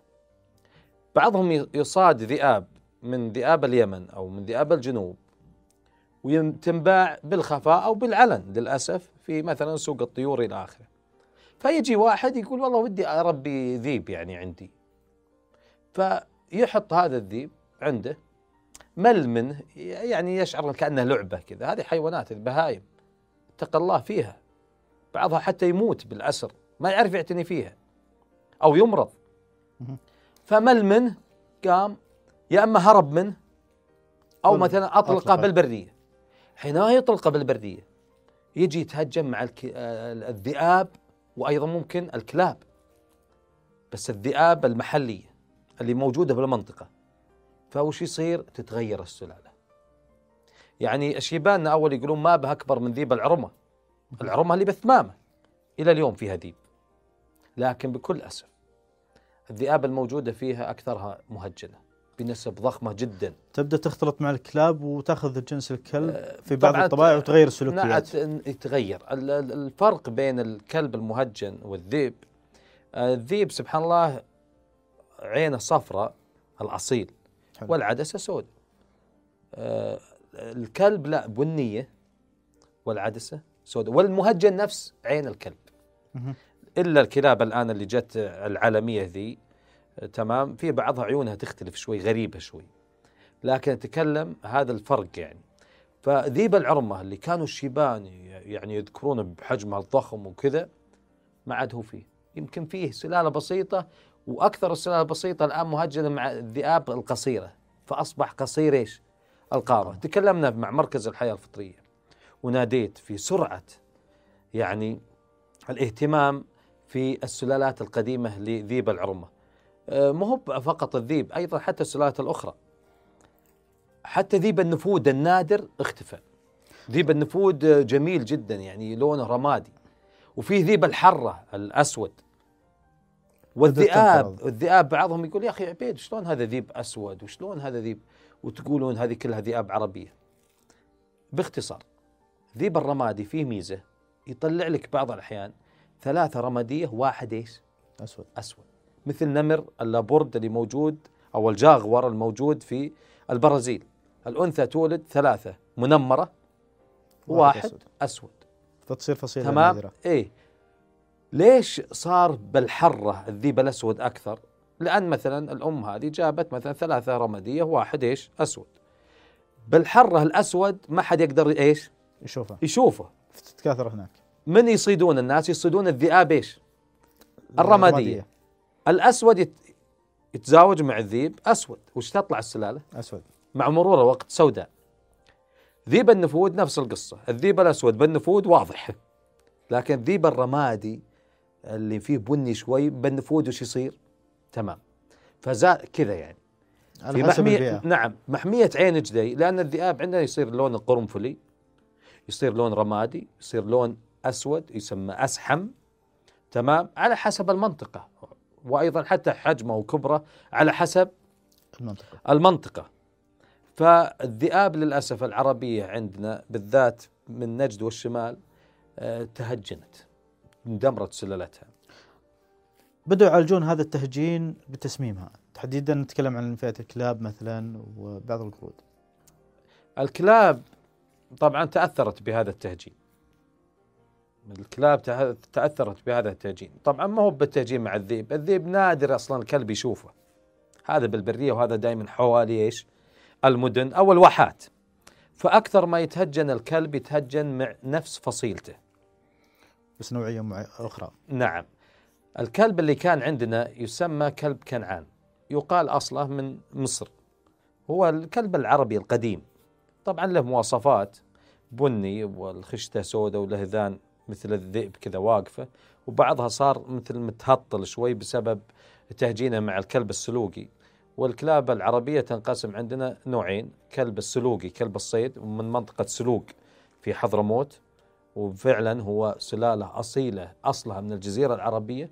بعضهم يصاد ذئاب من ذئاب اليمن أو من ذئاب الجنوب وتنباع بالخفاء أو بالعلن للأسف في مثلا سوق الطيور إلى آخره. فيجي واحد يقول والله ودي أربي ذيب يعني عندي. فيحط هذا الذيب عنده مل منه يعني يشعر كأنه لعبة كذا. هذه حيوانات البهايم اتقى الله فيها. بعضها حتى يموت بالأسر ما يعرف يعتني فيها أو يمرض. فمل منه قام يا أما هرب منه طل- مثلا أطلقه أطلقه. بالبرية. حينما يطلقه بالبرية. يجي يتهجم مع الك- آه، الذئاب وأيضا ممكن الكلاب. بس الذئاب المحلية اللي موجودة بالمنطقة. فوش يصير؟ تتغير السلالة. يعني الشيبان أول يقولون ما به أكبر من ذيب العرمة. العرمة اللي بثمامة. إلى اليوم فيها ذيب. لكن بكل أسف الذئاب الموجودة فيها أكثرها مهجنة. بنسب ضخمة جدا. تبدأ تختلط مع الكلاب وتأخذ جنس الكلب في بعض الطبائع وتغير نعم السلوكيات. يتغير. ال- ال- الفرق بين الكلب المهجن والذئب آه، الذئب سبحان الله عينه صفراء الأصيل حلو. والعدسة سوداء. آه، الكلب لا بنية والعدسة سوداء. والمهجن نفس عين الكلب. إلا الكلاب الآن اللي جت العالمية ذي آه، تمام؟ في بعضها عيونها تختلف شوي غريبة شوي. لكن أتكلم هذا الفرق يعني. فذيب العرمة اللي كانوا الشيبان يعني يذكرونه بحجمها الضخم وكذا ما عاد هو فيه. يمكن فيه سلالة بسيطة وأكثر السلالة البسيطه الآن مهجنه مع الذئاب القصيرة. فأصبح قصير إيش؟ القارة، تكلمنا مع مركز الحياة الفطرية وناديت في سرعة يعني الاهتمام في السلالات القديمة لذيب العرمة. آه، مو هو فقط الذيب أيضا حتى السلالات الأخرى. حتى ذيب النفود النادر اختفى. ذيب النفود جميل جدا يعني لونه رمادي. وفي ذيب الحرة الأسود والذئاب الذئاب بعضهم يقول يا أخي عبيد شلون هذا ذيب أسود وشلون هذا ذيب وتقولون هذه كلها ذئاب عربية باختصار ذيب الرمادي فيه ميزة يطلع لك بعض الأحيان ثلاثة رمادية واحد إيش؟ أسود أسود مثل نمر اللابورد اللي موجود أو الجاغور الموجود في البرازيل الأنثى تولد ثلاثة منمرة واحد, أسود. أسود فتصير فصيلة تمام نادرة. إيه ليش صار بالحرة الذيب الأسود أكثر؟ لأن مثلا الأم هذه جابت مثلا ثلاثة رمادية واحد إيش؟ أسود. بالحرة الأسود ما حد يقدر إيش؟ يشوفه يشوفه تتكاثر هناك من يصيدون الناس؟ يصيدون الذئاب إيش؟ الرمادية, الرمادية. الأسود يت... يتزاوج مع الذيب. أسود، وش تطلع السلالة؟ أسود. مع مرور الوقت سوداء. ذيب النفود نفس القصة، الذيب الأسود بالنفود واضح. لكن الذيب الرمادي اللي فيه بني شوي بالنفود وش يصير؟ تمام. فزاد كذا يعني. حسب محمية البيئة. نعم. محمية عين جدي. لأن الذئاب عندنا يصير لون قرنفلي يصير لون رمادي يصير لون أسود يسمى أسحم. تمام. على حسب المنطقة. وأيضا حتى حجمه وكبره على حسب المنطقة. المنطقة. فالذئاب للأسف العربية عندنا بالذات من نجد والشمال آه، تهجنت اندمرت سلالتها. بدأوا يعالجون هذا التهجين بتسميمها. تحديدا نتكلم عن فئة الكلاب مثلا وبعض القرود. الكلاب طبعا تأثرت بهذا التهجين. الكلاب تأثرت بهذا التهجين. طبعا ما هو بالتهجين مع الذئب. الذئب نادر أصلا الكلب يشوفه. هذا بالبرية وهذا دائما حوالي إيش؟ المدن أو الواحات. فأكثر ما يتهجن الكلب يتهجن مع نفس فصيلته. بس نوعية أخرى. نعم. الكلب اللي كان عندنا يسمى كلب كنعان. يقال أصله من مصر. هو الكلب العربي القديم. طبعا له مواصفات. بني والخشتة سوداء وله ذان مثل الذئب كذا واقفة وبعضها صار مثل متهطل شوي بسبب تهجينه مع الكلب السلوقي. والكلاب العربية تنقسم عندنا نوعين كلب السلوقي كلب الصيد من منطقة سلوق في حضرموت. وفعلا هو سلالة أصيلة أصلها من الجزيرة العربية.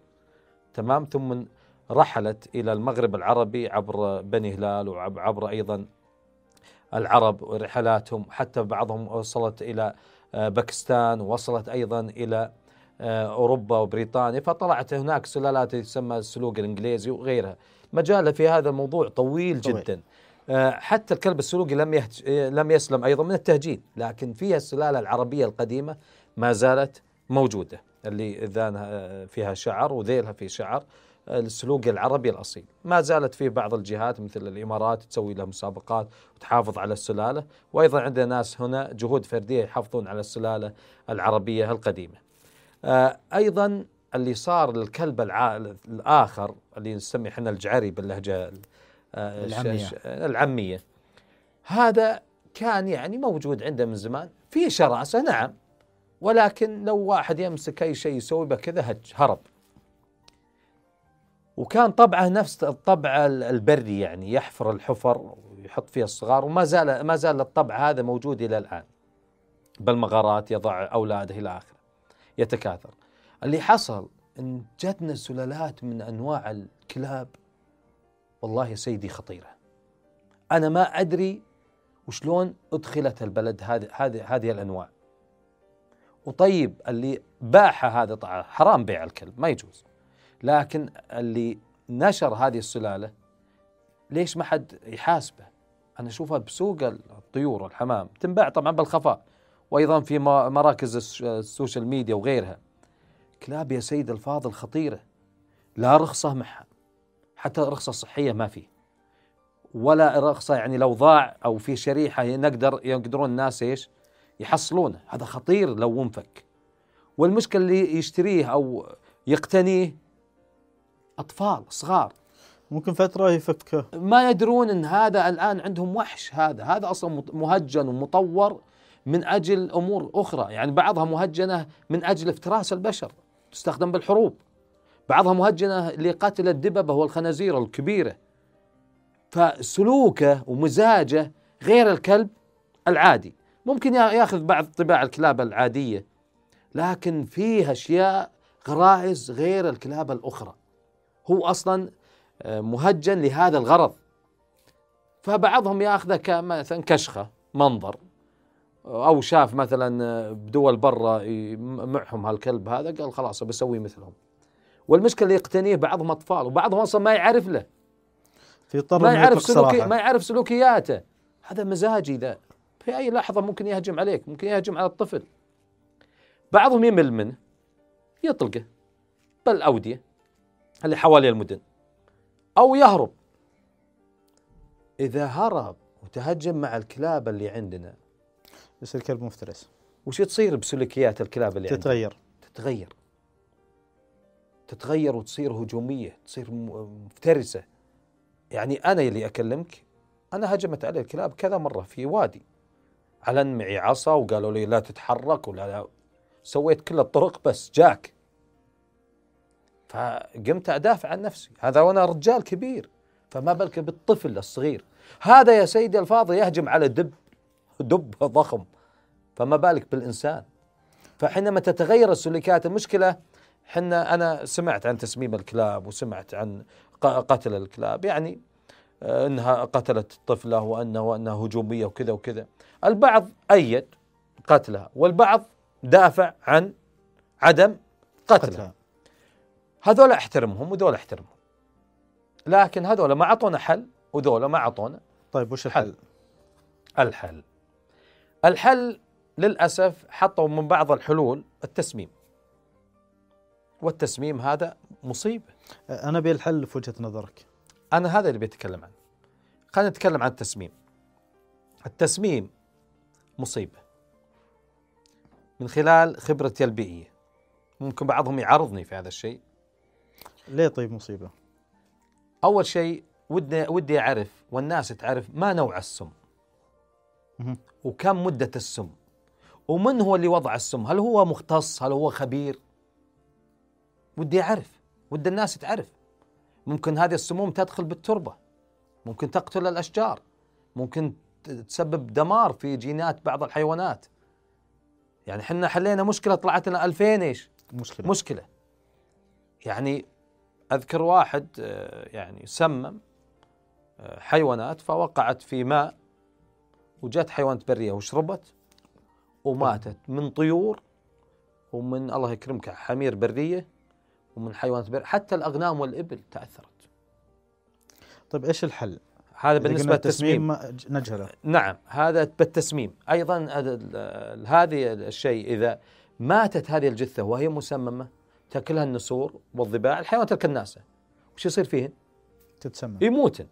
تمام ثم رحلت إلى المغرب العربي عبر بني هلال وعبر أيضا العرب ورحلاتهم حتى بعضهم وصلت آه، باكستان ووصلت أيضا إلى آه، أوروبا وبريطانيا فطلعت هناك سلالات تسمى السلوق الإنجليزي وغيرها. مجال في هذا الموضوع طويل طويل. جدا. آه، حتى الكلب السلوقي لم يهج... لم يسلم أيضا من التهجين لكن فيها السلالة العربية القديمة ما زالت موجودة اللي اذانها فيها شعر وذيلها في شعر. السلوق العربي الأصيل. ما زالت في بعض الجهات مثل الإمارات تسوي لها مسابقات وتحافظ على السلالة وأيضا عندنا ناس هنا جهود فردية يحافظون على السلالة العربية القديمة. آه، أيضا اللي صار للكلب الآخر اللي نسميه إحنا الجعري باللهجة آه، العامية. العامية. هذا كان يعني موجود عنده من زمان. في شراسة نعم. ولكن لو واحد يمسك أي شيء يسوي به كذا هج هرب. وكان طبعه نفس الطبع البري يعني يحفر الحفر ويحط فيها الصغار وما زال ما زال الطبع هذا موجود إلى الآن. بالمغارات يضع أولاده إلى آخره يتكاثر. اللي حصل إن جتنا سلالات من أنواع الكلاب والله يا سيدي خطيرة. أنا ما أدري وشلون أدخلت البلد هذه هذه هذه الأنواع. وطيب اللي باعها هذا طبعا حرام بيع الكلب ما يجوز. لكن اللي نشر هذه السلالة ليش ما حد يحاسبه؟ أنا أشوفها بسوق الطيور والحمام تنباع طبعا بالخفاء وأيضا في مراكز ال social media وغيرها. كلاب يا سيد الفاضل خطيرة لا رخصة معها حتى رخصة صحية ما في ولا رخصة يعني لو ضاع أو في شريحة نقدر يقدرون الناس إيش؟ يحصلونه. هذا خطير لو انفك والمشكلة اللي يشتريه أو يقتنيه أطفال صغار. ممكن فتره يفكه. ما يدرون إن هذا الآن عندهم وحش هذا هذا أصلا مهجن ومطور من أجل أمور أخرى. يعني بعضها مهجنة من أجل افتراس البشر تستخدم بالحروب. بعضها مهجنة لقتل الدببة والخنازير الكبيرة. فسلوكه ومزاجه غير الكلب العادي. ممكن يا- ياخذ بعض طباع الكلاب العادية لكن فيه أشياء غرائز غير الكلاب الأخرى. هو أصلا آه، مهجن لهذا الغرض. فبعضهم يأخذه كمثلا كشخة منظر. أو شاف مثلا آه، بدول برا ي- معهم هالكلب هذا قال خلاص بسوي مثلهم. والمشكلة اللي يقتنيه بعضهم أطفال وبعضهم أصلا ما يعرف له. في ما يعرف سلوكي ما يعرف سلوكياته. هذا مزاجي ذا. في أي لحظة ممكن يهجم عليك ممكن يهجم على الطفل. بعضهم يمل منه يطلقه. بالاوديه اللي حوالي المدن. أو يهرب. إذا هرب وتهجم مع الكلاب اللي عندنا. يصير كلب مفترس. وش تصير بسلوكيات الكلاب اللي عندنا؟ تتغير. تتغير. تتغير وتصير هجومية تصير مفترسة. يعني أنا اللي أكلمك أنا هجمت علي الكلاب كذا مرة في وادي. على أن معي عصا وقالوا لي لا تتحرك ولا لا. سويت كل الطرق بس جاك. فقمت أدافع عن نفسي. هذا وأنا رجال كبير فما بالك بالطفل الصغير. هذا يا سيدي الفاضل يهجم على دب دب ضخم فما بالك بالإنسان. فحينما تتغير السلوكيات المشكلة حنا أنا سمعت عن تسميم الكلاب وسمعت عن قتل الكلاب يعني آه، إنها قتلت الطفله وأنه وأنها هجومية وكذا وكذا. البعض أيد قتلها والبعض دافع عن عدم قتلها. قتلها. هذول احترمهم وذول احترمهم. لكن هذول ما أعطونا حل وذول ما أعطونا طيب وش حل. الحل؟ الحل. الحل للأسف حطوا من بعض الحلول التسميم. والتسميم هذا مصيبة. أنا أبي الحل في وجهة نظرك. أنا هذا اللي بيتكلم عنه. خلينا نتكلم عن التسميم. التسميم مصيبة. من خلال خبرتي البيئية ممكن بعضهم يعارضني في هذا الشيء. ليه طيب مصيبة؟ أول شيء ودي ودي أعرف والناس تعرف ما نوع السم. وكم مدة السم. ومن هو اللي وضع السم؟ هل هو مختص؟ هل هو خبير؟ ودي أعرف. ودي الناس تعرف. ممكن هذه السموم تدخل بالتربة. ممكن تقتل الأشجار. ممكن تسبب دمار في جينات بعض الحيوانات. يعني حنا حلينا مشكلة طلعت لنا 2000 إيش؟ مشكلة. مشكلة. يعني أذكر واحد آه، يعني سمم آه، حيوانات فوقعت في ماء وجت حيوانات برية وشربت وماتت من طيور ومن الله يكرمك حمير برية ومن حيوانات برية حتى الأغنام والإبل تأثرت. طيب إيش الحل؟ هذا إذا بالنسبة للتسميم. نجهله. نعم هذا بالتسميم. ال- هذه الشيء إذا ماتت هذه الجثة وهي مسممة تاكلها النسور والضباع الحيوانات الكناسه وش يصير فيهن؟ تتسمم يموتن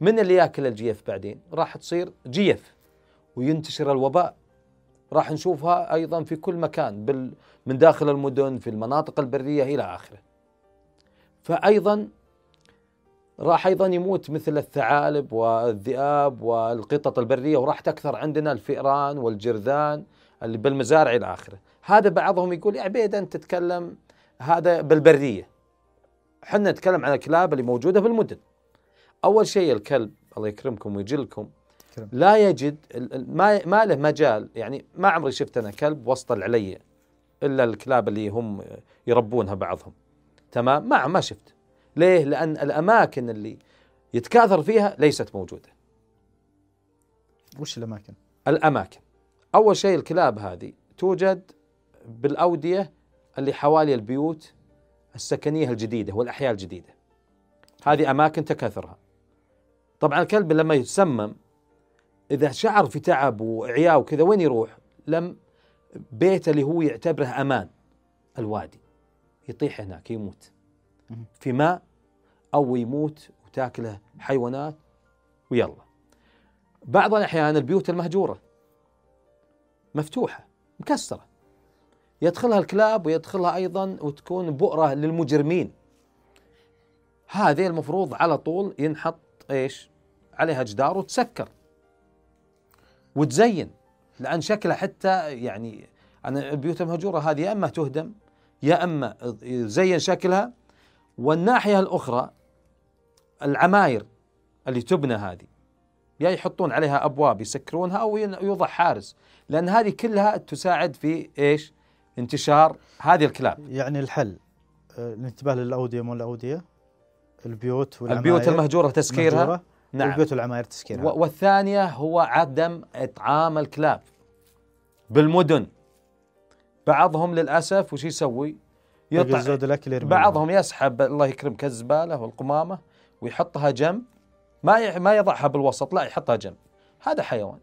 من اللي ياكل الجيف بعدين؟ راح تصير جيف وينتشر الوباء راح نشوفها أيضا في كل مكان بال من داخل المدن في المناطق البرية إلى آخره. فايضا راح أيضا يموت مثل الثعالب والذئاب والقطط البرية وراح تكثر عندنا الفئران والجرذان اللي بالمزارع إلى آخره. هذا بعضهم يقول يا عبيد أنت تتكلم هذا بالبرية. إحنا نتكلم عن الكلاب اللي موجودة بالمدن. أول شيء الكلب الله يكرمكم ويجلكم. لا يجد ما ما له مجال يعني ما عمري شفت أنا كلب وسط العليه إلا الكلاب اللي هم يربونها بعضهم تمام ما ما شفت ليه لأن الأماكن اللي يتكاثر فيها ليست موجودة وش الأماكن؟ الأماكن أول شيء الكلاب هذه توجد بالأودية اللي حوالي البيوت السكنية الجديدة والأحياء الجديدة. هذه أماكن تكاثرها. طبعا الكلب لما يتسمم إذا شعر في تعب واعياء وكذا وين يروح؟ لم بيت اللي هو يعتبره أمان الوادي. يطيح هناك يموت. في ماء أو يموت وتاكله حيوانات ويلا. بعض الأحيان البيوت المهجورة مفتوحة مكسرة. يدخلها الكلاب ويدخلها أيضا وتكون بؤرة للمجرمين. هذه المفروض على طول ينحط إيش؟ عليها جدار وتسكر. وتزين. لأن شكلها حتى يعني أنا البيوت المهجورة هذه يا أما تهدم يا أما يزين شكلها. والناحية الأخرى العماير اللي تبنى هذه يا يحطون عليها أبواب يسكرونها أو يوضع حارس. لأن هذه كلها تساعد في إيش؟ انتشار هذه الكلاب. يعني الحل آه، الانتباه للأودية مو الأودية البيوت والعماير. البيوت المهجورة تسكيرها. مهجورة، نعم. والبيوت والعماير تسكيرها. والثانية هو عدم إطعام الكلاب بالمدن. بعضهم للأسف وش يسوي؟ يطع زود الأكل بعضهم يسحب الله يكرمك الزباله والقمامة ويحطها جنب. ما ما يضعها بالوسط لا يحطها جنب. هذا حيوان.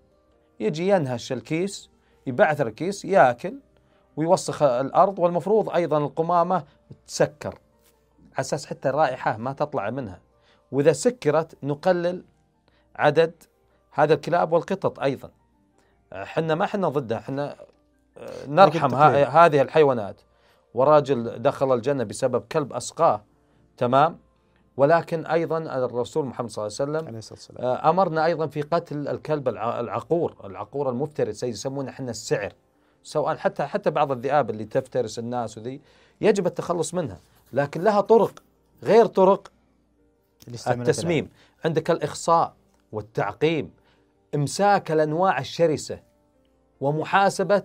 يجي ينهش الكيس يبعثر الكيس ياكل. ويوسخ الأرض والمفروض أيضا القمامة تسكر. على أساس حتى الرائحة ما تطلع منها. وإذا سكرت نقلل عدد هذا الكلاب والقطط أيضا. إحنا ما إحنا ضدها إحنا آه، نرحم. هذه الحيوانات. وراجل دخل الجنة بسبب كلب أسقاه. تمام؟ ولكن أيضا الرسول محمد صلى الله عليه وسلم عليه الصلاة والسلام. آه، أمرنا أيضا في قتل الكلب الع- العقور، العقور المفترس يسمونه إحنا السعر. سواء حتى حتى بعض الذئاب اللي تفترس الناس وذي يجب التخلص منها، لكن لها طرق غير طرق التسميم، عندك الإخصاء والتعقيم، إمساك الأنواع الشرسة ومحاسبة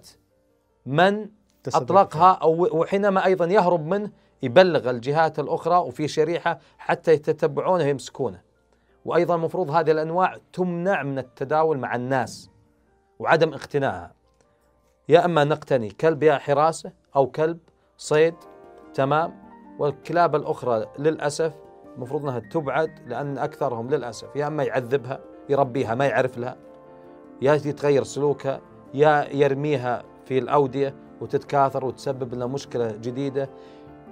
من أطلقها أو وحينما أيضا يهرب منه يبلغ الجهات الأخرى وفي شريحة حتى يتتبعونه ويمسكونه. وأيضا المفروض هذه الأنواع تمنع من التداول مع الناس وعدم اقتنائها. يا أما نقتني كلب يا حراسة أو كلب صيد تمام. والكلاب الأخرى للأسف المفروض إنها تبعد لأن أكثرهم للأسف. يا أما يعذبها يربيها ما يعرف لها. يا يتغير سلوكها يا يرميها في الأودية وتتكاثر وتسبب لنا مشكلة جديدة.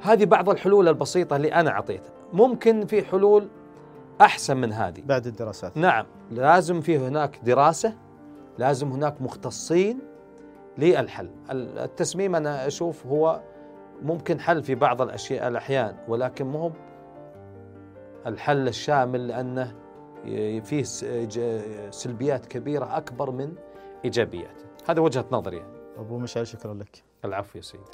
هذه بعض الحلول البسيطة اللي أنا أعطيتها. ممكن في حلول أحسن من هذه. بعد الدراسات. نعم لازم في هناك دراسة لازم هناك مختصين للحل. التسميم أنا أشوف هو ممكن حل في بعض الأشياء الأحيان ولكن مو الحل الشامل لأنه ي- فيه سلبيات كبيرة أكبر من إيجابيات. هذا وجهة نظري. يعني. أبو مشعل شكرا لك. العفو يا سيدي.